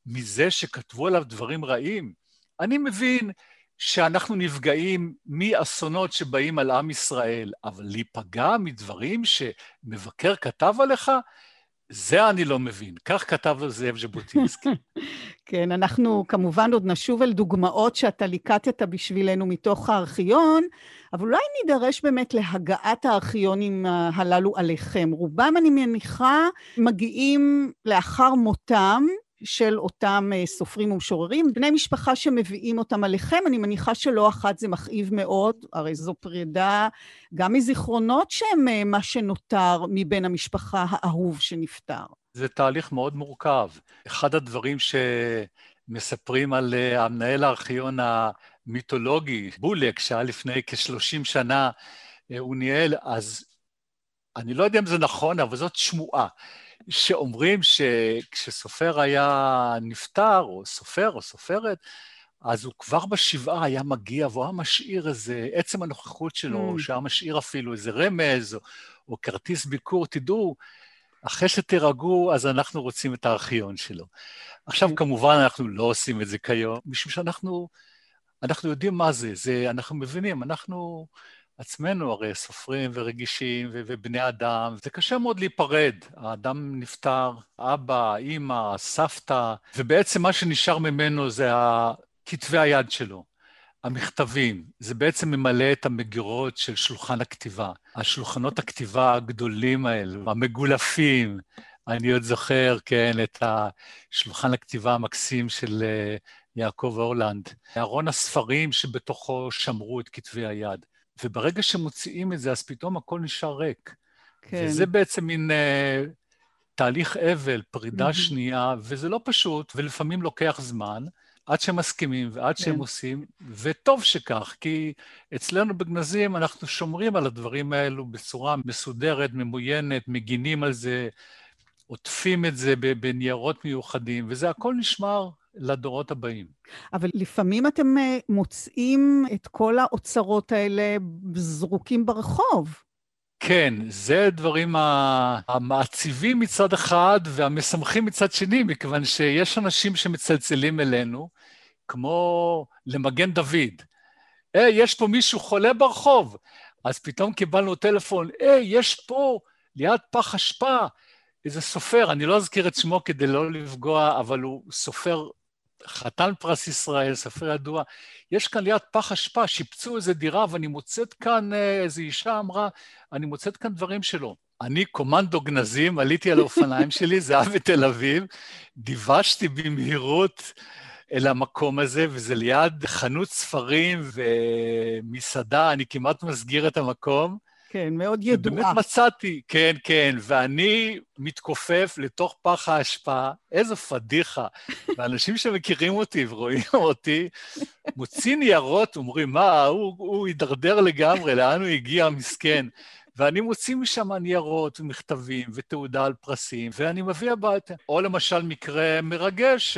מזה שכתבו עליו דברים רעים, אני מבין שאנחנו נפגעים מאסונות שבאים על עם ישראל, אבל להיפגע מדברים שמבקר כתב עליך, זה אני לא מבין. כך כתב זאב ז'בוטינסקי. כן, אנחנו כמובן עוד נשוב אל דוגמאות שאתה ליקטת בשבילנו מתוך הארכיון, אבל אולי נידרש באמת להגעת הארכיונים הללו עליכם. רובם, אני מניחה, מגיעים לאחר מותם של אותם אה, סופרים ומשוררים. בני משפחה שמביאים אותם עליכם, אני מניחה שלא אחת זה מכאיב מאוד, הרי זו פרידה גם מזיכרונות שהם אה, מה שנותר מבן המשפחה האהוב שנפטר. זה תהליך מאוד מורכב. אחד הדברים שמספרים על אה, המנהל הארכיון המיתולוגי, בולק, שהיה לפני כ-30 שנה, הוא ניהל, אז אני לא יודע אם זה נכון, אבל זאת שמועה. שאומרים שכשסופר היה נפטר, או סופר או סופרת, אז הוא כבר בשבעה היה מגיע והוא היה משאיר איזה, עצם הנוכחות שלו, mm. שהיה משאיר אפילו איזה רמז או, או כרטיס ביקור, תדעו, אחרי שתירגעו, אז אנחנו רוצים את הארכיון שלו. עכשיו, mm. כמובן, אנחנו לא עושים את זה כיום, משום שאנחנו אנחנו יודעים מה זה, זה, אנחנו מבינים, אנחנו... עצמנו הרי סופרים ורגישים ובני אדם, זה קשה מאוד להיפרד. האדם נפטר, אבא, אימא, סבתא, ובעצם מה שנשאר ממנו זה כתבי היד שלו. המכתבים, זה בעצם ממלא את המגירות של שולחן הכתיבה. השולחנות הכתיבה הגדולים האלו, המגולפים. אני עוד זוכר, כן, את השולחן הכתיבה המקסים של אה, יעקב הולנד. ארון הספרים שבתוכו שמרו את כתבי היד. וברגע שמוציאים את זה, אז פתאום הכל נשאר ריק. כן. וזה בעצם מין uh, תהליך אבל, פרידה mm-hmm. שנייה, וזה לא פשוט, ולפעמים לוקח זמן, עד שהם מסכימים ועד שהם כן. עושים, וטוב שכך, כי אצלנו בגנזים אנחנו שומרים על הדברים האלו בצורה מסודרת, ממוינת, מגינים על זה, עוטפים את זה בניירות מיוחדים, וזה הכל נשמר לדורות הבאים. אבל לפעמים אתם אה, מוצאים את כל האוצרות האלה זרוקים ברחוב. כן, זה דברים המעציבים מצד אחד והמשמחים מצד שני, מכיוון שיש אנשים שמצלצלים אלינו, כמו למגן דוד. היי, יש פה מישהו חולה ברחוב. אז פתאום קיבלנו טלפון, היי, יש פה, ליד פח אשפה, איזה סופר, אני לא אזכיר את שמו כדי לא לפגוע, אבל הוא סופר חתן פרס ישראל, ספר ידוע, יש כאן ליד פח אשפה, שיפצו איזה דירה, ואני מוצאת כאן, אה, איזו אישה אמרה, אני מוצאת כאן דברים שלו. אני קומנדו גנזים, עליתי על האופניים שלי, זה היה בתל אביב, דיוושתי במהירות אל המקום הזה, וזה ליד חנות ספרים ומסעדה, אני כמעט מסגיר את המקום. כן, מאוד ידועה. באמת מצאתי, כן, כן, ואני מתכופף לתוך פח האשפה, איזו פדיחה. ואנשים שמכירים אותי ורואים אותי, מוציא ניירות, אומרים, מה, הוא, הוא הידרדר לגמרי, לאן הוא הגיע, מסכן. ואני מוציא משם ניירות ומכתבים ותעודה על פרסים, ואני מביא הביתה. או למשל מקרה מרגש,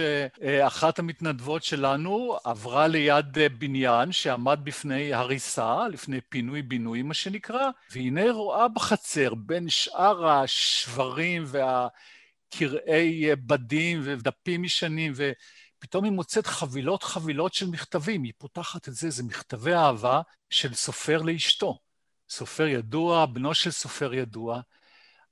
אחת המתנדבות שלנו עברה ליד בניין שעמד בפני הריסה, לפני פינוי-בינוי, מה שנקרא, והנה רואה בחצר, בין שאר השברים והקרעי בדים ודפים ישנים, ו... פתאום היא מוצאת חבילות חבילות של מכתבים, היא פותחת את זה, זה מכתבי אהבה של סופר לאשתו. סופר ידוע, בנו של סופר ידוע.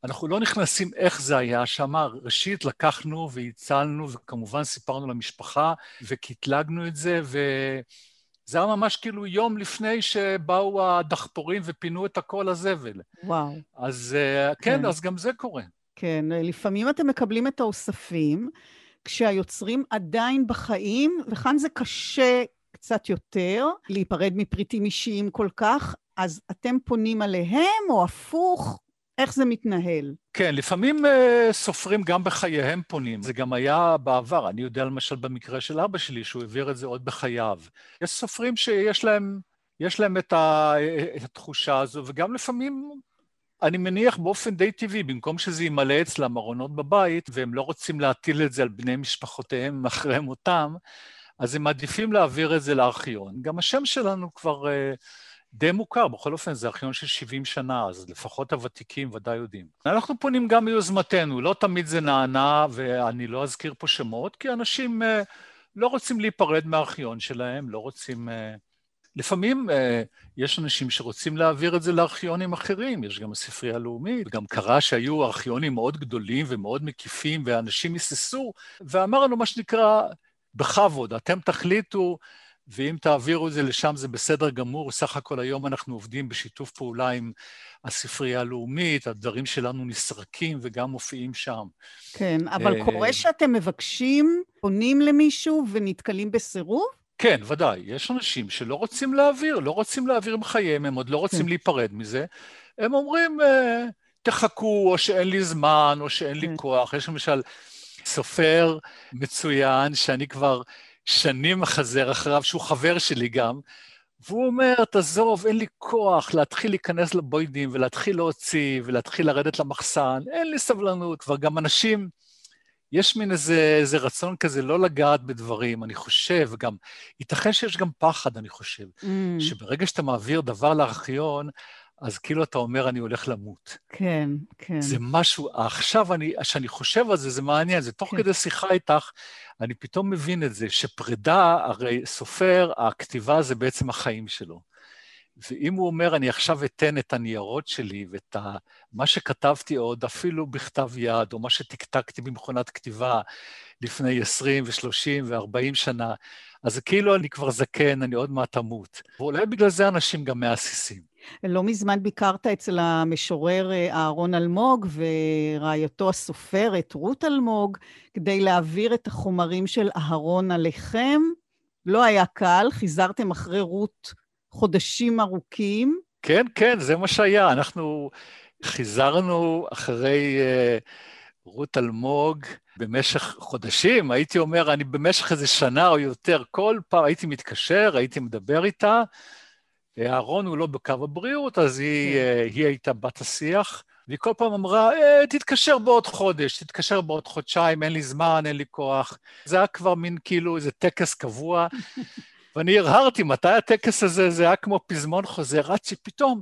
אנחנו לא נכנסים איך זה היה שם, ראשית לקחנו והצלנו וכמובן סיפרנו למשפחה וקטלגנו את זה וזה היה ממש כאילו יום לפני שבאו הדחפורים ופינו את הכל הזבל. וואו. אז אה, כן, כן, אז גם זה קורה. כן, לפעמים אתם מקבלים את האוספים כשהיוצרים עדיין בחיים, וכאן זה קשה קצת יותר להיפרד מפריטים אישיים כל כך, אז אתם פונים עליהם, או הפוך? איך זה מתנהל? כן, לפעמים uh, סופרים גם בחייהם פונים. זה גם היה בעבר. אני יודע למשל במקרה של אבא שלי, שהוא העביר את זה עוד בחייו. יש סופרים שיש להם, יש להם את, ה, את התחושה הזו, וגם לפעמים, אני מניח באופן די טבעי, במקום שזה ימלא אצלם ארונות בבית, והם לא רוצים להטיל את זה על בני משפחותיהם אחרי מותם, אז הם מעדיפים להעביר את זה לארכיון. גם השם שלנו כבר... Uh, די מוכר, בכל אופן זה ארכיון של 70 שנה, אז לפחות הוותיקים ודאי יודעים. אנחנו פונים גם מיוזמתנו, לא תמיד זה נענה, ואני לא אזכיר פה שמות, כי אנשים uh, לא רוצים להיפרד מהארכיון שלהם, לא רוצים... Uh, לפעמים uh, יש אנשים שרוצים להעביר את זה לארכיונים אחרים, יש גם הספרייה הלאומית, וגם קרה שהיו ארכיונים מאוד גדולים ומאוד מקיפים, ואנשים היססו, ואמרנו מה שנקרא, בכבוד, אתם תחליטו ואם תעבירו את זה לשם זה בסדר גמור, סך הכל היום אנחנו עובדים בשיתוף פעולה עם הספרייה הלאומית, הדברים שלנו נסרקים וגם מופיעים שם. כן, אבל קורה שאתם מבקשים, פונים למישהו ונתקלים בסירוב? כן, ודאי. יש אנשים שלא רוצים להעביר, לא רוצים להעביר עם חייהם, הם עוד לא רוצים כן. להיפרד מזה. הם אומרים, תחכו, או שאין לי זמן, או שאין לי כן. כוח. יש למשל סופר מצוין, שאני כבר שנים מחזר אחריו, שהוא חבר שלי גם, והוא אומר, תעזוב, אין לי כוח להתחיל להיכנס לבוידים ולהתחיל להוציא ולהתחיל לרדת למחסן, אין לי סבלנות. כבר גם אנשים, יש מין איזה, איזה רצון כזה לא לגעת בדברים, אני חושב, גם, ייתכן שיש גם פחד, אני חושב, mm. שברגע שאתה מעביר דבר לארכיון, אז כאילו אתה אומר, אני הולך למות. כן, כן. זה משהו, עכשיו, אני, כשאני חושב על זה, זה מעניין, זה תוך כן. כדי שיחה איתך, אני פתאום מבין את זה, שפרידה, הרי סופר, הכתיבה זה בעצם החיים שלו. ואם הוא אומר, אני עכשיו אתן את הניירות שלי ואת ה... מה שכתבתי עוד, אפילו בכתב יד, או מה שטקטקתי במכונת כתיבה לפני 20 ו-30 ו-40 שנה, אז כאילו אני כבר זקן, אני עוד מעט אמות. ואולי בגלל זה אנשים גם מהססים. לא מזמן ביקרת אצל המשורר אה, אהרון אלמוג ורעייתו הסופרת רות אלמוג, כדי להעביר את החומרים של אהרון עליכם. לא היה קל, חיזרתם אחרי רות חודשים ארוכים. כן, כן, זה מה שהיה. אנחנו חיזרנו אחרי uh, רות אלמוג במשך חודשים, הייתי אומר, אני במשך איזה שנה או יותר, כל פעם הייתי מתקשר, הייתי מדבר איתה, אהרון הוא לא בקו הבריאות, אז היא, כן. אה, היא הייתה בת השיח, והיא כל פעם אמרה, אה, תתקשר בעוד חודש, תתקשר בעוד חודשיים, אין לי זמן, אין לי כוח. זה היה כבר מין כאילו איזה טקס קבוע, ואני הרהרתי, מתי הטקס הזה, זה היה כמו פזמון חוזר, עד שפתאום,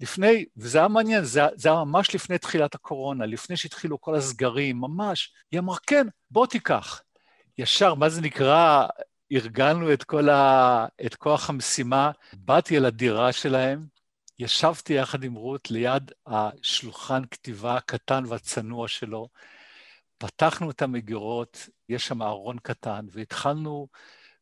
לפני, וזה היה מעניין, זה, זה היה ממש לפני תחילת הקורונה, לפני שהתחילו כל הסגרים, ממש, היא אמרה, כן, בוא תיקח. ישר, מה זה נקרא, ארגנו את כל ה... את כוח המשימה, באתי אל הדירה שלהם, ישבתי יחד עם רות ליד השולחן כתיבה הקטן והצנוע שלו, פתחנו את המגירות, יש שם ארון קטן, והתחלנו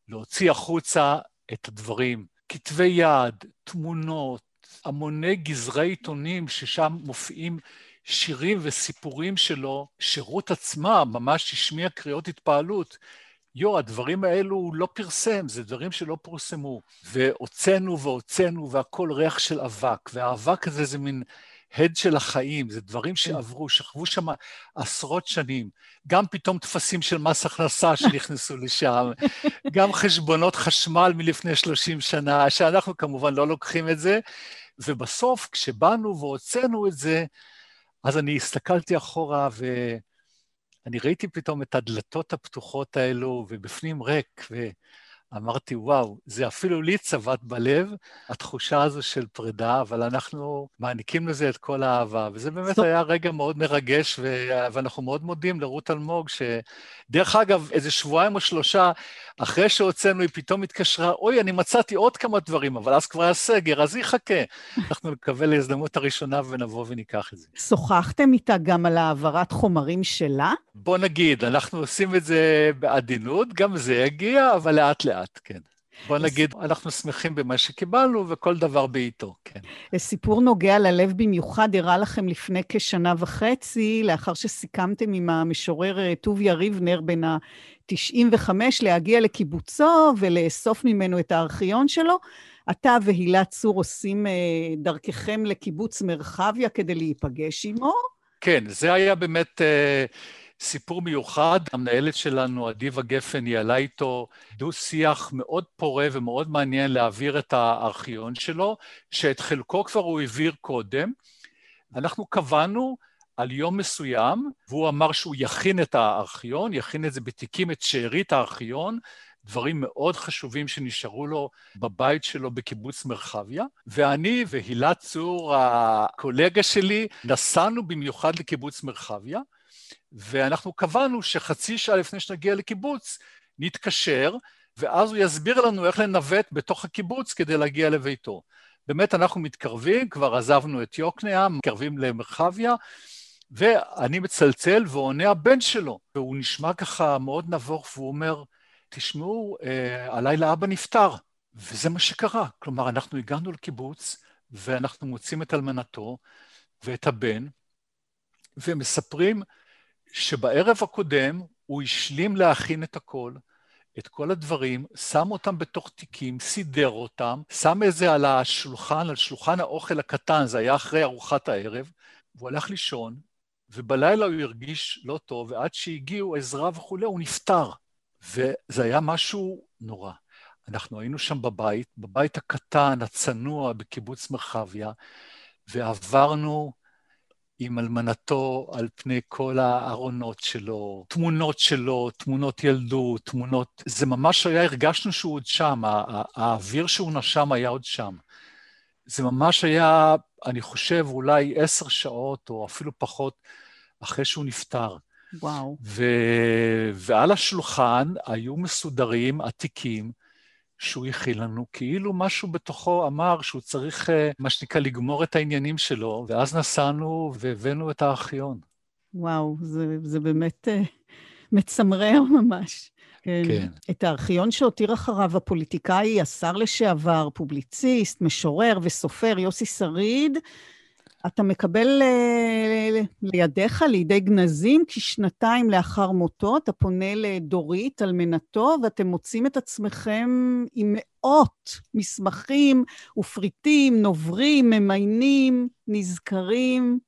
להוציא החוצה את הדברים, כתבי יד, תמונות, המוני גזרי עיתונים ששם מופיעים שירים וסיפורים שלו, שרות עצמה ממש השמיעה קריאות התפעלות. יו, הדברים האלו הוא לא פרסם, זה דברים שלא פורסמו. והוצאנו והוצאנו, והכל ריח של אבק, והאבק הזה זה מין הד של החיים, זה דברים כן. שעברו, שכבו שם עשרות שנים. גם פתאום טפסים של מס הכנסה שנכנסו לשם, גם חשבונות חשמל מלפני 30 שנה, שאנחנו כמובן לא לוקחים את זה. ובסוף, כשבאנו והוצאנו את זה, אז אני הסתכלתי אחורה ו... אני ראיתי פתאום את הדלתות הפתוחות האלו, ובפנים ריק, ואמרתי, וואו, זה אפילו לי צבט בלב, התחושה הזו של פרידה, אבל אנחנו מעניקים לזה את כל האהבה. וזה באמת. היה רגע מאוד מרגש, ו... ואנחנו מאוד מודים לרות אלמוג, שדרך אגב, איזה שבועיים או שלושה אחרי שהוצאנו, היא פתאום התקשרה, אוי, אני מצאתי עוד כמה דברים, אבל אז כבר היה סגר, אז היא חכה. אנחנו נקבל להזדמנות הראשונה ונבוא וניקח את זה. שוחחתם איתה גם על העברת חומרים שלה? בוא נגיד, אנחנו עושים את זה בעדינות, גם זה יגיע, אבל לאט-לאט, כן. בוא נגיד, אנחנו שמחים במה שקיבלנו, וכל דבר בעיתו, כן. סיפור נוגע ללב במיוחד הראה לכם לפני כשנה וחצי, לאחר שסיכמתם עם המשורר אה, טוביה ריבנר בן ה-95 להגיע לקיבוצו ולאסוף ממנו את הארכיון שלו. אתה והילה צור עושים אה, דרככם לקיבוץ מרחביה כדי להיפגש עמו. כן, זה היה באמת... אה, סיפור מיוחד, המנהלת שלנו, אדיבה גפן, ניהלה איתו דו-שיח מאוד פורה ומאוד מעניין להעביר את הארכיון שלו, שאת חלקו כבר הוא העביר קודם. אנחנו קבענו על יום מסוים, והוא אמר שהוא יכין את הארכיון, יכין את זה בתיקים, את שארית הארכיון, דברים מאוד חשובים שנשארו לו בבית שלו בקיבוץ מרחביה, ואני והילה צור, הקולגה שלי, נסענו במיוחד לקיבוץ מרחביה, ואנחנו קבענו שחצי שעה לפני שנגיע לקיבוץ, נתקשר, ואז הוא יסביר לנו איך לנווט בתוך הקיבוץ כדי להגיע לביתו. באמת אנחנו מתקרבים, כבר עזבנו את יוקנעם, מתקרבים למרחביה, ואני מצלצל ועונה הבן שלו, והוא נשמע ככה מאוד נבוך, והוא אומר, תשמעו, אה, הלילה אבא נפטר. וזה מה שקרה. כלומר, אנחנו הגענו לקיבוץ, ואנחנו מוצאים את אלמנתו ואת הבן, ומספרים שבערב הקודם הוא השלים להכין את הכל, את כל הדברים, שם אותם בתוך תיקים, סידר אותם, שם את זה על השולחן, על שולחן האוכל הקטן, זה היה אחרי ארוחת הערב, והוא הלך לישון, ובלילה הוא הרגיש לא טוב, ועד שהגיעו עזרה וכולי, הוא נפטר. וזה היה משהו נורא. אנחנו היינו שם בבית, בבית הקטן, הצנוע, בקיבוץ מרחביה, ועברנו עם אלמנתו על פני כל הארונות שלו, תמונות שלו, תמונות ילדות, תמונות... זה ממש היה, הרגשנו שהוא עוד שם, האוויר שהוא נשם היה עוד שם. זה ממש היה, אני חושב, אולי עשר שעות או אפילו פחות אחרי שהוא נפטר. וואו. ו... ועל השולחן היו מסודרים עתיקים שהוא הכיל לנו, כאילו משהו בתוכו אמר שהוא צריך, אה, מה שנקרא, לגמור את העניינים שלו, ואז נסענו והבאנו את הארכיון. וואו, זה, זה באמת uh, מצמרר ממש. כן. כן. את הארכיון שהותיר אחריו הפוליטיקאי, השר לשעבר, פובליציסט, משורר וסופר יוסי שריד, אתה מקבל אה, לידיך, לידי גנזים, כי שנתיים לאחר מותו אתה פונה לדורית, אלמנתו, ואתם מוצאים את עצמכם עם מאות מסמכים ופריטים, נוברים, ממיינים, נזכרים.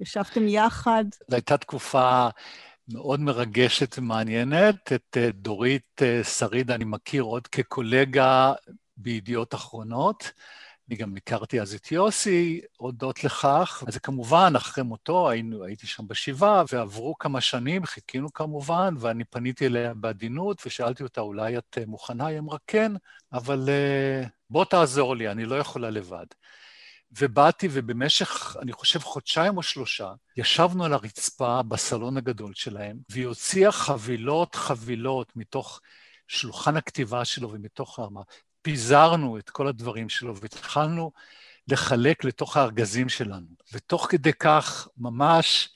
ישבתם יחד. זו הייתה תקופה מאוד מרגשת ומעניינת. את אה, דורית אה, שריד אני מכיר עוד כקולגה בידיעות אחרונות. אני גם הכרתי אז את יוסי, הודות לכך. אז כמובן, אחרי מותו היינו, הייתי שם בשבעה, ועברו כמה שנים, חיכינו כמובן, ואני פניתי אליה בעדינות ושאלתי אותה, אולי את אה, מוכנה? היא אמרה, כן, אבל uh, בוא תעזור לי, אני לא יכולה לבד. ובאתי, ובמשך, אני חושב, חודשיים או שלושה, ישבנו על הרצפה בסלון הגדול שלהם, והיא הוציאה חבילות חבילות מתוך שולחן הכתיבה שלו ומתוך פיזרנו את כל הדברים שלו והתחלנו לחלק לתוך הארגזים שלנו. ותוך כדי כך ממש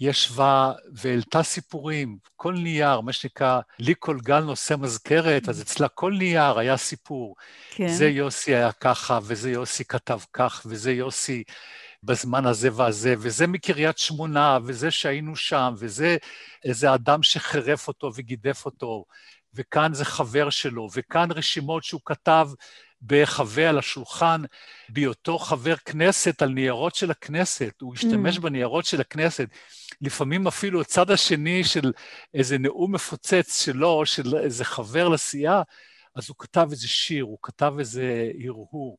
ישבה והעלתה סיפורים, כל נייר, מה שנקרא, לי כל גל נושא מזכרת, אז אצלה כל נייר היה סיפור. כן. זה יוסי היה ככה, וזה יוסי כתב כך, וזה יוסי בזמן הזה והזה, וזה מקריית שמונה, וזה שהיינו שם, וזה איזה אדם שחירף אותו וגידף אותו, וכאן זה חבר שלו, וכאן רשימות שהוא כתב בהיחווה על השולחן, בהיותו חבר כנסת על ניירות של הכנסת, הוא השתמש mm. בניירות של הכנסת. לפעמים אפילו הצד השני של איזה נאום מפוצץ שלו, של איזה חבר לסיעה, אז הוא כתב איזה שיר, הוא כתב איזה הרהור.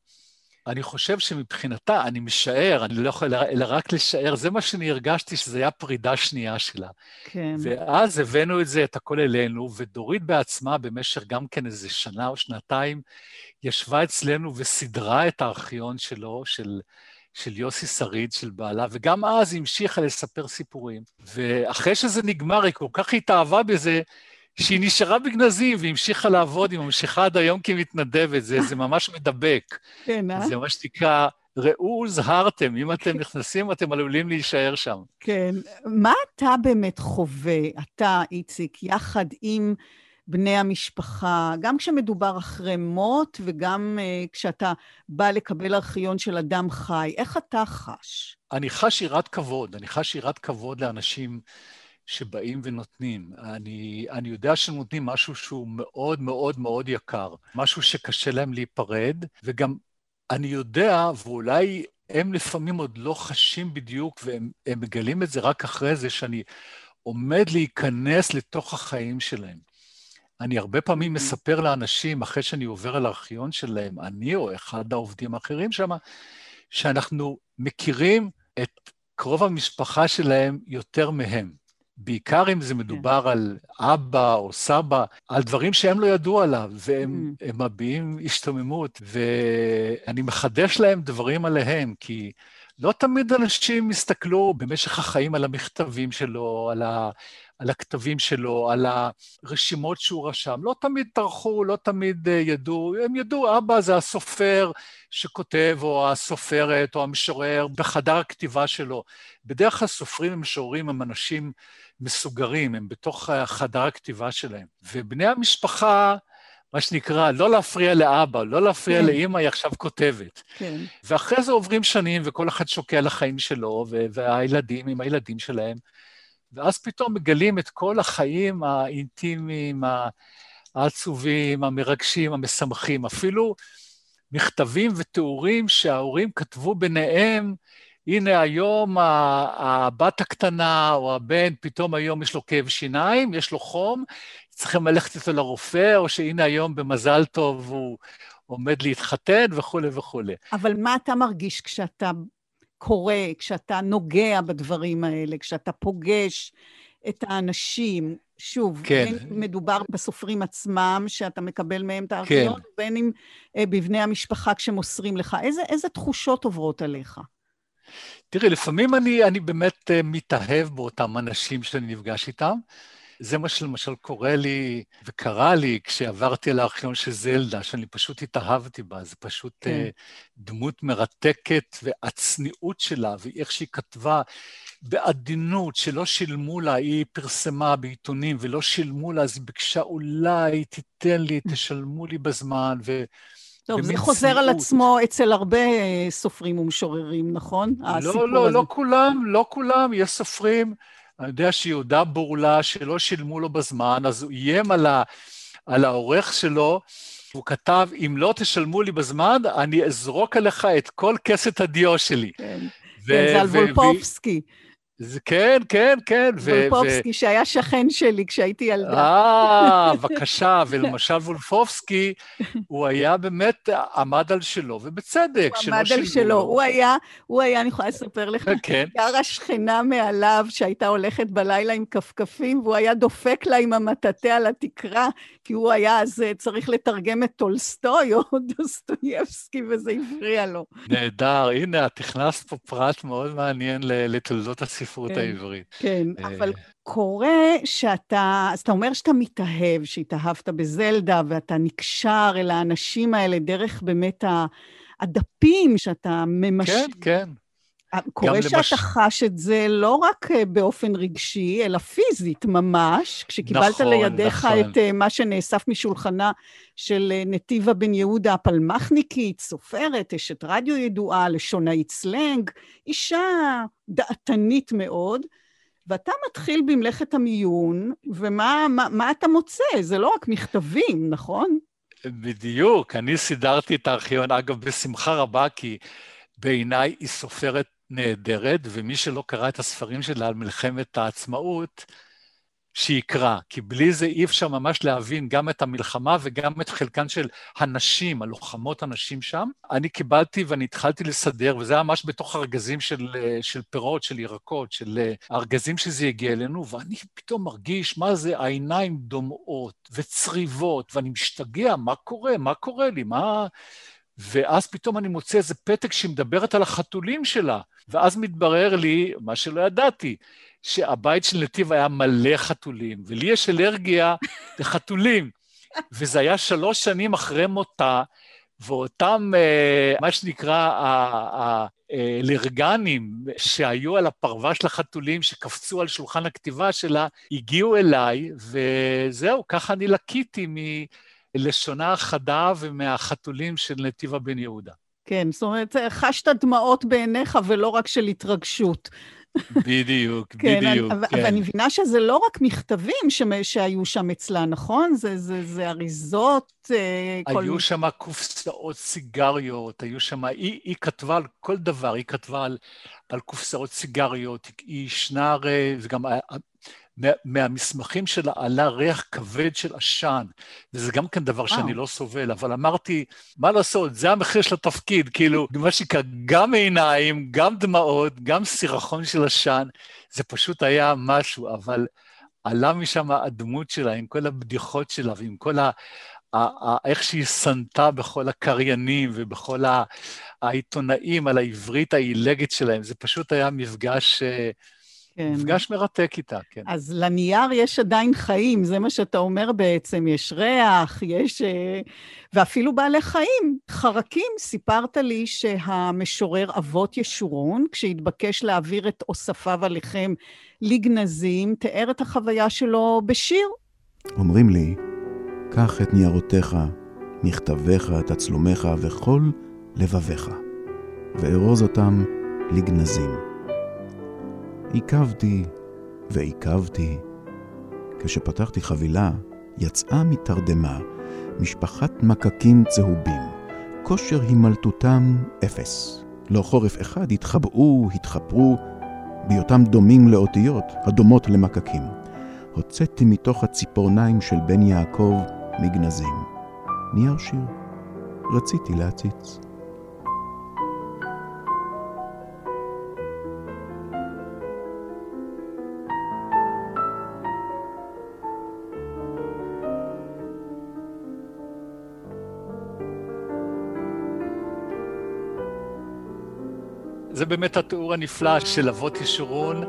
אני חושב שמבחינתה, אני משער, אני לא יכול אלא רק לשער, זה מה שאני הרגשתי, שזו הייתה פרידה שנייה שלה. כן. ואז הבאנו את זה, את הכל אלינו, ודורית בעצמה, במשך גם כן איזה שנה או שנתיים, ישבה אצלנו וסידרה את הארכיון שלו, של, של יוסי שריד, של בעלה, וגם אז המשיכה לספר סיפורים. ואחרי שזה נגמר, היא כל כך התאהבה בזה, שהיא נשארה בגנזים והמשיכה לעבוד, היא ממשיכה עד היום כמתנדבת, זה, זה ממש מדבק. כן, אה? זה מה שנקרא, ראו הוזהרתם, אם אתם נכנסים, אתם עלולים להישאר שם. כן. מה אתה באמת חווה, אתה, איציק, יחד עם בני המשפחה, גם כשמדובר אחרי מות וגם uh, כשאתה בא לקבל ארכיון של אדם חי, איך אתה חש? אני חש יראת כבוד, אני חש יראת כבוד לאנשים שבאים ונותנים. אני, אני יודע שנותנים משהו שהוא מאוד מאוד מאוד יקר, משהו שקשה להם להיפרד, וגם אני יודע, ואולי הם לפעמים עוד לא חשים בדיוק, והם מגלים את זה רק אחרי זה, שאני עומד להיכנס לתוך החיים שלהם. אני הרבה פעמים אוקיי. מספר לאנשים, אחרי שאני עובר על הארכיון שלהם, אני או אחד העובדים האחרים שם, שאנחנו מכירים את קרוב המשפחה שלהם יותר מהם. בעיקר אם זה כן. מדובר כן. על אבא או סבא, על דברים שהם לא ידעו עליו, והם mm. מביעים השתוממות, ואני מחדש להם דברים עליהם, כי לא תמיד אנשים יסתכלו במשך החיים על המכתבים שלו, על, ה, על הכתבים שלו, על הרשימות שהוא רשם. לא תמיד טרחו, לא תמיד אה, ידעו, הם ידעו, אבא זה הסופר שכותב, או הסופרת, או המשורר, בחדר הכתיבה שלו. בדרך כלל סופרים ומשוררים הם אנשים מסוגרים, הם בתוך חדר הכתיבה שלהם. ובני המשפחה, מה שנקרא, לא להפריע לאבא, לא להפריע כן. לאימא, היא עכשיו כותבת. כן. ואחרי זה עוברים שנים, וכל אחד שוקע לחיים שלו, והילדים עם הילדים שלהם, ואז פתאום מגלים את כל החיים האינטימיים, העצובים, המרגשים, המשמחים, אפילו מכתבים ותיאורים שההורים כתבו ביניהם, הנה היום הבת הקטנה או הבן, פתאום היום יש לו כאב שיניים, יש לו חום, צריכים ללכת איתו לרופא, או שהנה היום במזל טוב הוא עומד להתחתן וכולי וכולי. אבל מה אתה מרגיש כשאתה קורא, כשאתה נוגע בדברים האלה, כשאתה פוגש את האנשים? שוב, כן. בין אם מדובר בסופרים עצמם, שאתה מקבל מהם את הארכיון, כן. בין אם אה, בבני המשפחה כשמוסרים לך. איזה, איזה תחושות עוברות עליך? תראי, לפעמים אני, אני באמת אה, מתאהב באותם אנשים שאני נפגש איתם. זה מה שלמשל קורה לי, וקרה לי כשעברתי על הארכיון של זלדה, שאני פשוט התאהבתי בה, זה פשוט. כן. דמות מרתקת, והצניעות שלה, ואיך שהיא כתבה בעדינות, שלא שילמו לה, היא פרסמה בעיתונים ולא שילמו לה, אז היא ביקשה, אולי תיתן לי, תשלמו לי בזמן, ו... טוב, זה חוזר על. עצמו אצל הרבה אה, סופרים ומשוררים, נכון? הסיפור לא, לא, הזה. לא כולם, לא כולם, יש סופרים, אני יודע שיהודה בורלה, שלא שילמו לו בזמן, אז הוא איים על, ה, על העורך שלו, הוא כתב, אם לא תשלמו לי בזמן, אני אזרוק עליך את כל כסת הדיו שלי. כן, ו- כן, זה על ו- וולפובסקי. זה, כן, כן, כן. ו- וולפובסקי, שהיה שכן שלי כשהייתי ילדה. אה, בבקשה, ולמשל וולפובסקי, הוא היה באמת, עמד על שלו, ובצדק, הוא עמד על שלו. לו. הוא היה, הוא היה, אני יכולה לספר לך, כן, גרה שכנה מעליו שהייתה הולכת בלילה עם כפכפים, והוא היה דופק לה עם המטאטא על התקרה, כי הוא היה אז אה, צריך לתרגם את טולסטוי או דוסטויבסקי, וזה הפריע לו. נהדר, הנה, את הכנסת פה פרט מאוד מעניין לתולדות הספרות כן. העברית. כן, אה. אבל קורה שאתה, אז אתה אומר שאתה מתאהב, שהתאהבת בזלדה, ואתה נקשר אל האנשים האלה דרך באמת הדפים שאתה ממש... כן, כן. קורה שאתה למש- חש את זה לא רק אה, באופן רגשי, אלא פיזית ממש, כשקיבלת נכון, לידיך נכון. את אה, מה שנאסף משולחנה של אה, נתיבה בן יהודה הפלמחניקית, סופרת, אשת רדיו ידועה, לשונאית סלנג, אישה דעתנית מאוד, ואתה מתחיל במלאכת המיון, ומה מה, מה אתה מוצא? זה לא רק מכתבים, נכון? בדיוק, אני סידרתי את הארכיון, אגב, בשמחה רבה, כי בעיניי היא סופרת נהדרת, ומי שלא קרא את הספרים שלה על מלחמת העצמאות, שיקרא, כי בלי זה אי אפשר ממש להבין גם את המלחמה וגם את חלקן של הנשים, הלוחמות הנשים שם. אני קיבלתי ואני התחלתי לסדר, וזה היה ממש בתוך ארגזים של, של פירות, של ירקות, של ארגזים שזה הגיע אלינו, ואני פתאום מרגיש, מה זה, העיניים דומעות וצריבות, ואני משתגע, מה קורה? מה קורה לי? מה... ואז פתאום אני מוצא איזה פתק שהיא מדברת על החתולים שלה, ואז מתברר לי, מה שלא ידעתי, שהבית של נתיב היה מלא חתולים, ולי יש אלרגיה לחתולים. וזה היה שלוש שנים אחרי מותה, ואותם, אה, מה שנקרא, האלרגנים שהיו על הפרווה של החתולים, שקפצו על שולחן הכתיבה שלה, הגיעו אליי, וזהו, ככה אני לקיתי מלשונה החדה ומהחתולים של נתיבה בן יהודה. כן, זאת אומרת, חשת דמעות בעיניך ולא רק של התרגשות. בדיוק, כן, בדיוק, אני, כן. ואני מבינה שזה לא רק מכתבים שמ- שהיו שם אצלה, נכון? זה, זה, זה אריזות, אה, כל... היו שם קופסאות סיגריות, היו שם, היא, היא כתבה על כל דבר, היא כתבה על, על קופסאות סיגריות, היא ישנה הרי, וגם מהמסמכים שלה עלה ריח כבד של עשן, וזה גם כן דבר שאני. לא סובל, אבל אמרתי, מה לעשות, זה המחיר של התפקיד, כאילו, מה שנקרא, גם עיניים, גם דמעות, גם סירחון של עשן, זה פשוט היה משהו, אבל עלה משם הדמות שלה, עם כל הבדיחות שלה ועם כל ה... איך שהיא שנתה בכל הקריינים ובכל העיתונאים על העברית העילגת שלהם, זה פשוט היה מפגש, אה, כן. מפגש מרתק איתה, כן. אז לנייר יש עדיין חיים, זה מה שאתה אומר בעצם, יש ריח, יש... אה, ואפילו בעלי חיים, חרקים. סיפרת לי שהמשורר אבות ישורון, כשהתבקש להעביר את אוספיו עליכם לגנזים, תיאר את החוויה שלו בשיר. אומרים לי קח את ניירותיך, מכתביך, תצלומיך וכל לבביך, וארוז אותם לגנזים. עיכבתי ועיכבתי. כשפתחתי חבילה, יצאה מתרדמה משפחת מקקים צהובים, כושר הימלטותם אפס. לא חורף אחד התחבאו, התחפרו, בהיותם דומים לאותיות הדומות למקקים. הוצאתי מתוך הציפורניים של בן יעקב מגנזים. נייר שיר. רציתי להציץ. זה באמת התיאור הנפלא של אבות ישורון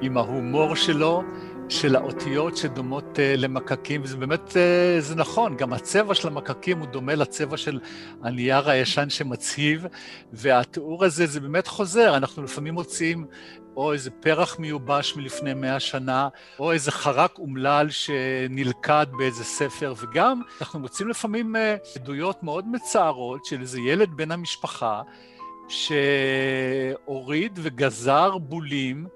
עם ההומור שלו, של האותיות שדומות uh, למקקים, וזה באמת, uh, זה נכון, גם הצבע של המקקים הוא דומה לצבע של הנייר הישן שמצהיב, והתיאור הזה, זה באמת חוזר, אנחנו לפעמים מוצאים או איזה פרח מיובש מלפני מאה שנה, או איזה חרק אומלל שנלכד באיזה ספר, וגם אנחנו מוצאים לפעמים uh, עדויות מאוד מצערות של איזה ילד בן המשפחה, שהוריד וגזר בולים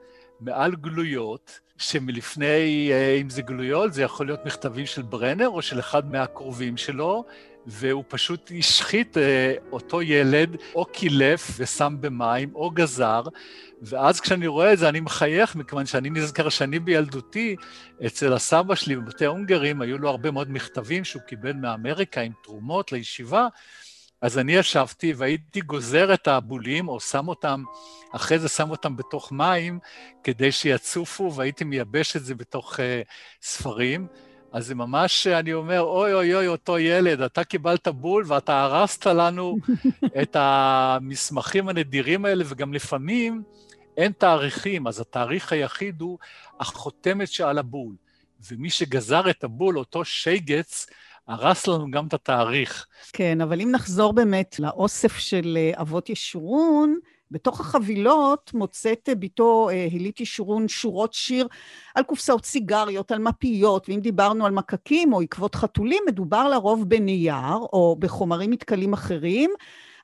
מעל גלויות, שמלפני, אה, אם זה גלויות, זה יכול להיות מכתבים של ברנר או של אחד מהקרובים שלו, והוא פשוט השחית אה, אותו ילד, או קילף ושם במים, או גזר, ואז כשאני רואה את זה אני מחייך, מכיוון שאני נזכר שאני בילדותי, אצל הסבא שלי בבתי הונגרים, היו לו הרבה מאוד מכתבים שהוא קיבל מאמריקה עם תרומות לישיבה, אז אני ישבתי והייתי גוזר את הבולים, או שם אותם, אחרי זה שם אותם בתוך מים, כדי שיצופו, והייתי מייבש את זה בתוך uh, ספרים. אז זה ממש, אני אומר, אוי אוי אוי, אותו ילד, אתה קיבלת בול ואתה הרסת לנו את המסמכים הנדירים האלה, וגם לפעמים אין תאריכים, אז התאריך היחיד הוא החותמת שעל הבול. ומי שגזר את הבול, אותו שייגץ, הרס לנו גם את התאריך. כן, אבל אם נחזור באמת לאוסף של אה, אבות ישורון, בתוך החבילות מוצאת בתו אה, הילית ישורון שורות שיר על קופסאות סיגריות, על מפיות, ואם דיברנו על מקקים או עקבות חתולים, מדובר לרוב בנייר או בחומרים מתכלים אחרים.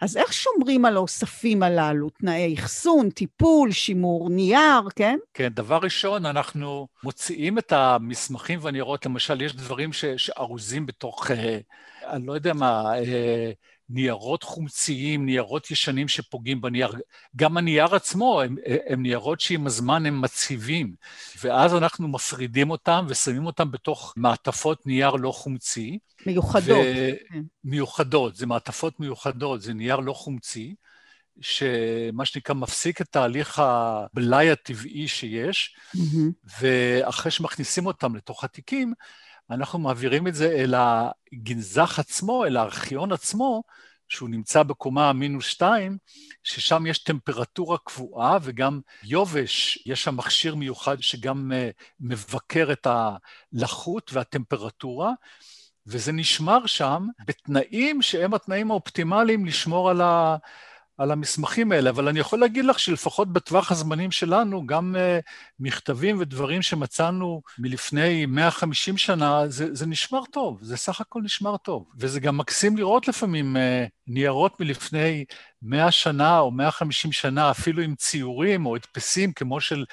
אז איך שומרים על האוספים הללו? תנאי אחסון, טיפול, שימור נייר, כן? כן, דבר ראשון, אנחנו מוציאים את המסמכים והניירות, למשל, יש דברים שארוזים בתוך, אה, אני לא יודע מה, אה, ניירות חומציים, ניירות ישנים שפוגעים בנייר. גם הנייר עצמו, הם, הם ניירות שעם הזמן הם מציבים, ואז אנחנו מפרידים אותם ושמים אותם בתוך מעטפות נייר לא חומצי. מיוחדות. ו... כן. מיוחדות, זה מעטפות מיוחדות, זה נייר לא חומצי, שמה שנקרא מפסיק את תהליך הבלאי הטבעי שיש, mm-hmm. ואחרי שמכניסים אותם לתוך התיקים, אנחנו מעבירים את זה אל הגנזך עצמו, אל הארכיון עצמו, שהוא נמצא בקומה מינוס שתיים, ששם יש טמפרטורה קבועה וגם יובש, יש שם מכשיר מיוחד שגם uh, מבקר את הלחות והטמפרטורה, וזה נשמר שם בתנאים שהם התנאים האופטימליים לשמור על, ה, על המסמכים האלה, אבל אני יכול להגיד לך שלפחות בטווח הזמנים שלנו, גם uh, מכתבים ודברים שמצאנו מלפני 150 שנה, זה, זה נשמר טוב, זה סך הכל נשמר טוב. וזה גם מקסים לראות לפעמים uh, ניירות מלפני 100 שנה או 150 שנה, אפילו עם ציורים או הדפסים, כמו של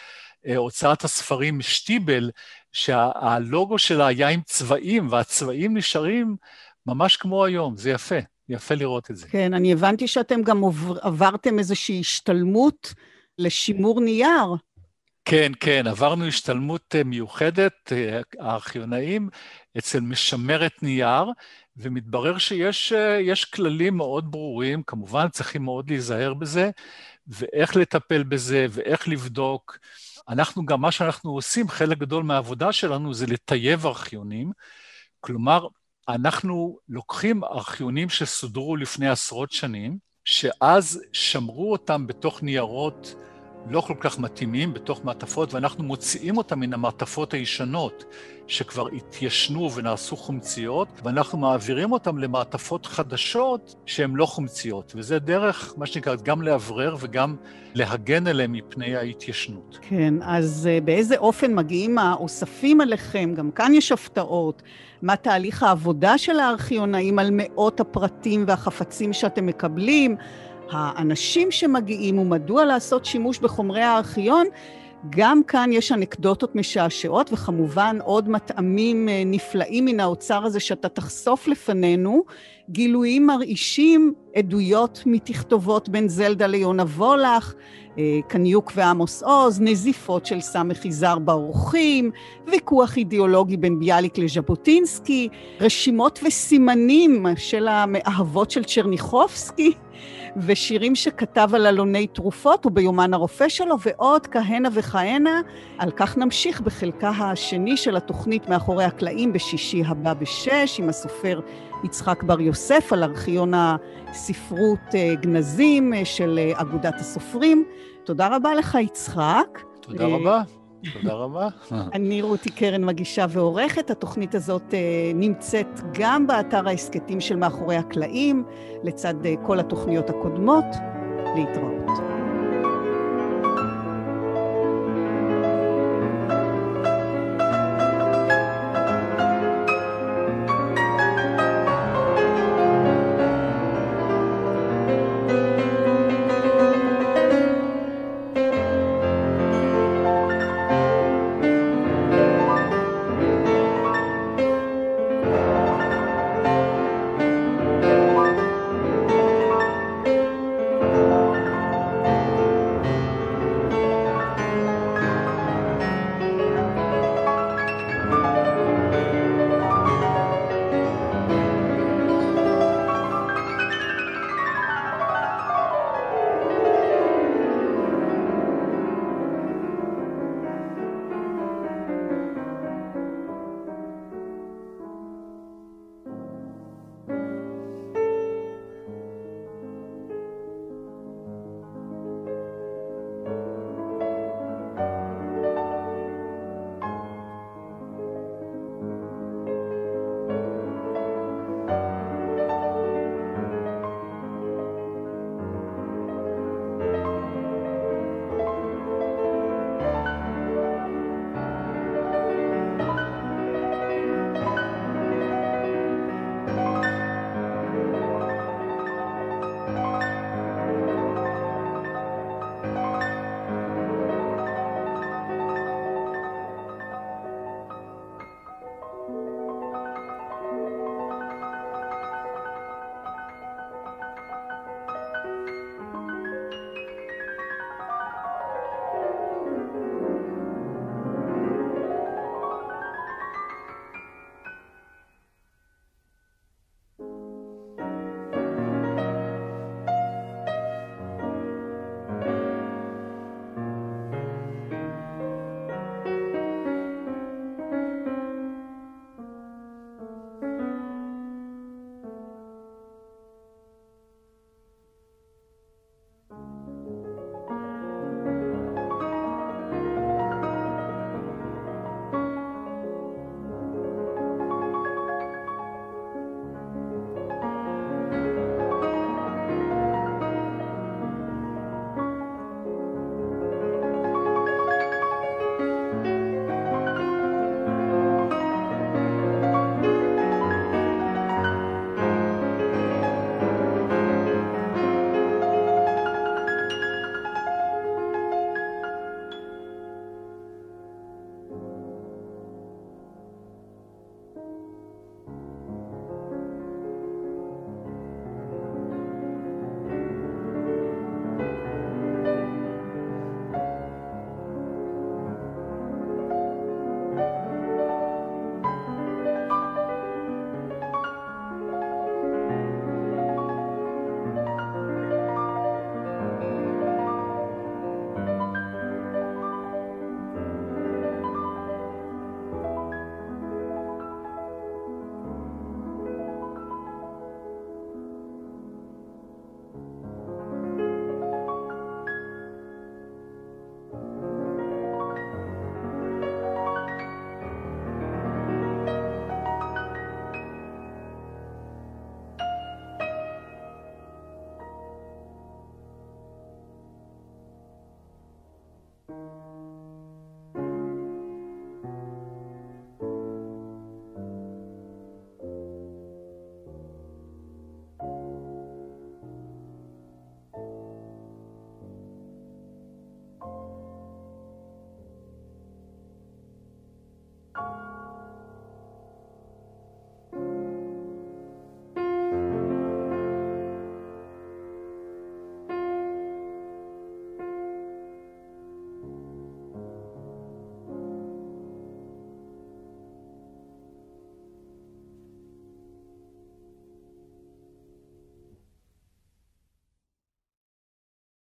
uh, הוצאת הספרים שטיבל, שהלוגו שלה היה עם צבעים, והצבעים נשארים ממש כמו היום, זה יפה. יפה לראות את זה. כן, אני הבנתי שאתם גם עברתם איזושהי השתלמות לשימור נייר. כן, כן, עברנו השתלמות אה, מיוחדת, אה, הארכיונאים, אצל משמרת נייר, ומתברר שיש אה, כללים מאוד ברורים, כמובן צריכים מאוד להיזהר בזה, ואיך לטפל בזה, ואיך לבדוק. אנחנו גם, מה שאנחנו עושים, חלק גדול מהעבודה שלנו זה לטייב ארכיונים, כלומר, אנחנו לוקחים ארכיונים שסודרו לפני עשרות שנים, שאז שמרו אותם בתוך ניירות לא כל כך מתאימים בתוך מעטפות, ואנחנו מוציאים אותם מן המעטפות הישנות, שכבר התיישנו ונעשו חומציות, ואנחנו מעבירים אותם למעטפות חדשות שהן לא חומציות, וזה דרך, מה שנקרא, גם לאוורר וגם להגן עליהם מפני ההתיישנות. כן, אז אה, באיזה אופן מגיעים האוספים עליכם? גם כאן יש הפתעות. מה תהליך העבודה של הארכיונאים על מאות הפרטים והחפצים שאתם מקבלים? האנשים שמגיעים ומדוע לעשות שימוש בחומרי הארכיון, גם כאן יש אנקדוטות משעשעות, וכמובן עוד מטעמים אה, נפלאים מן האוצר הזה שאתה תחשוף לפנינו, גילויים מרעישים, עדויות מתכתובות בין זלדה ליונה וולך, אה, קניוק ועמוס עוז, נזיפות של סמך יזהר באורחים, ויכוח אידיאולוגי בין ביאליק לז'בוטינסקי, רשימות וסימנים של המאהבות של צ'רניחובסקי, ושירים שכתב על אלוני תרופות וביומן הרופא שלו, ועוד כהנה וכהנה. על כך נמשיך בחלקה השני של התוכנית מאחורי הקלעים בשישי הבא בשש, עם הסופר יצחק בר יוסף על ארכיון הספרות אה, גנזים אה, של אה, אגודת הסופרים. תודה רבה לך, יצחק. תודה רבה. תודה רבה. אני רותי קרן, מגישה ועורכת. התוכנית הזאת נמצאת גם באתר ההסכתים של מאחורי הקלעים, לצד כל התוכניות הקודמות. להתראות.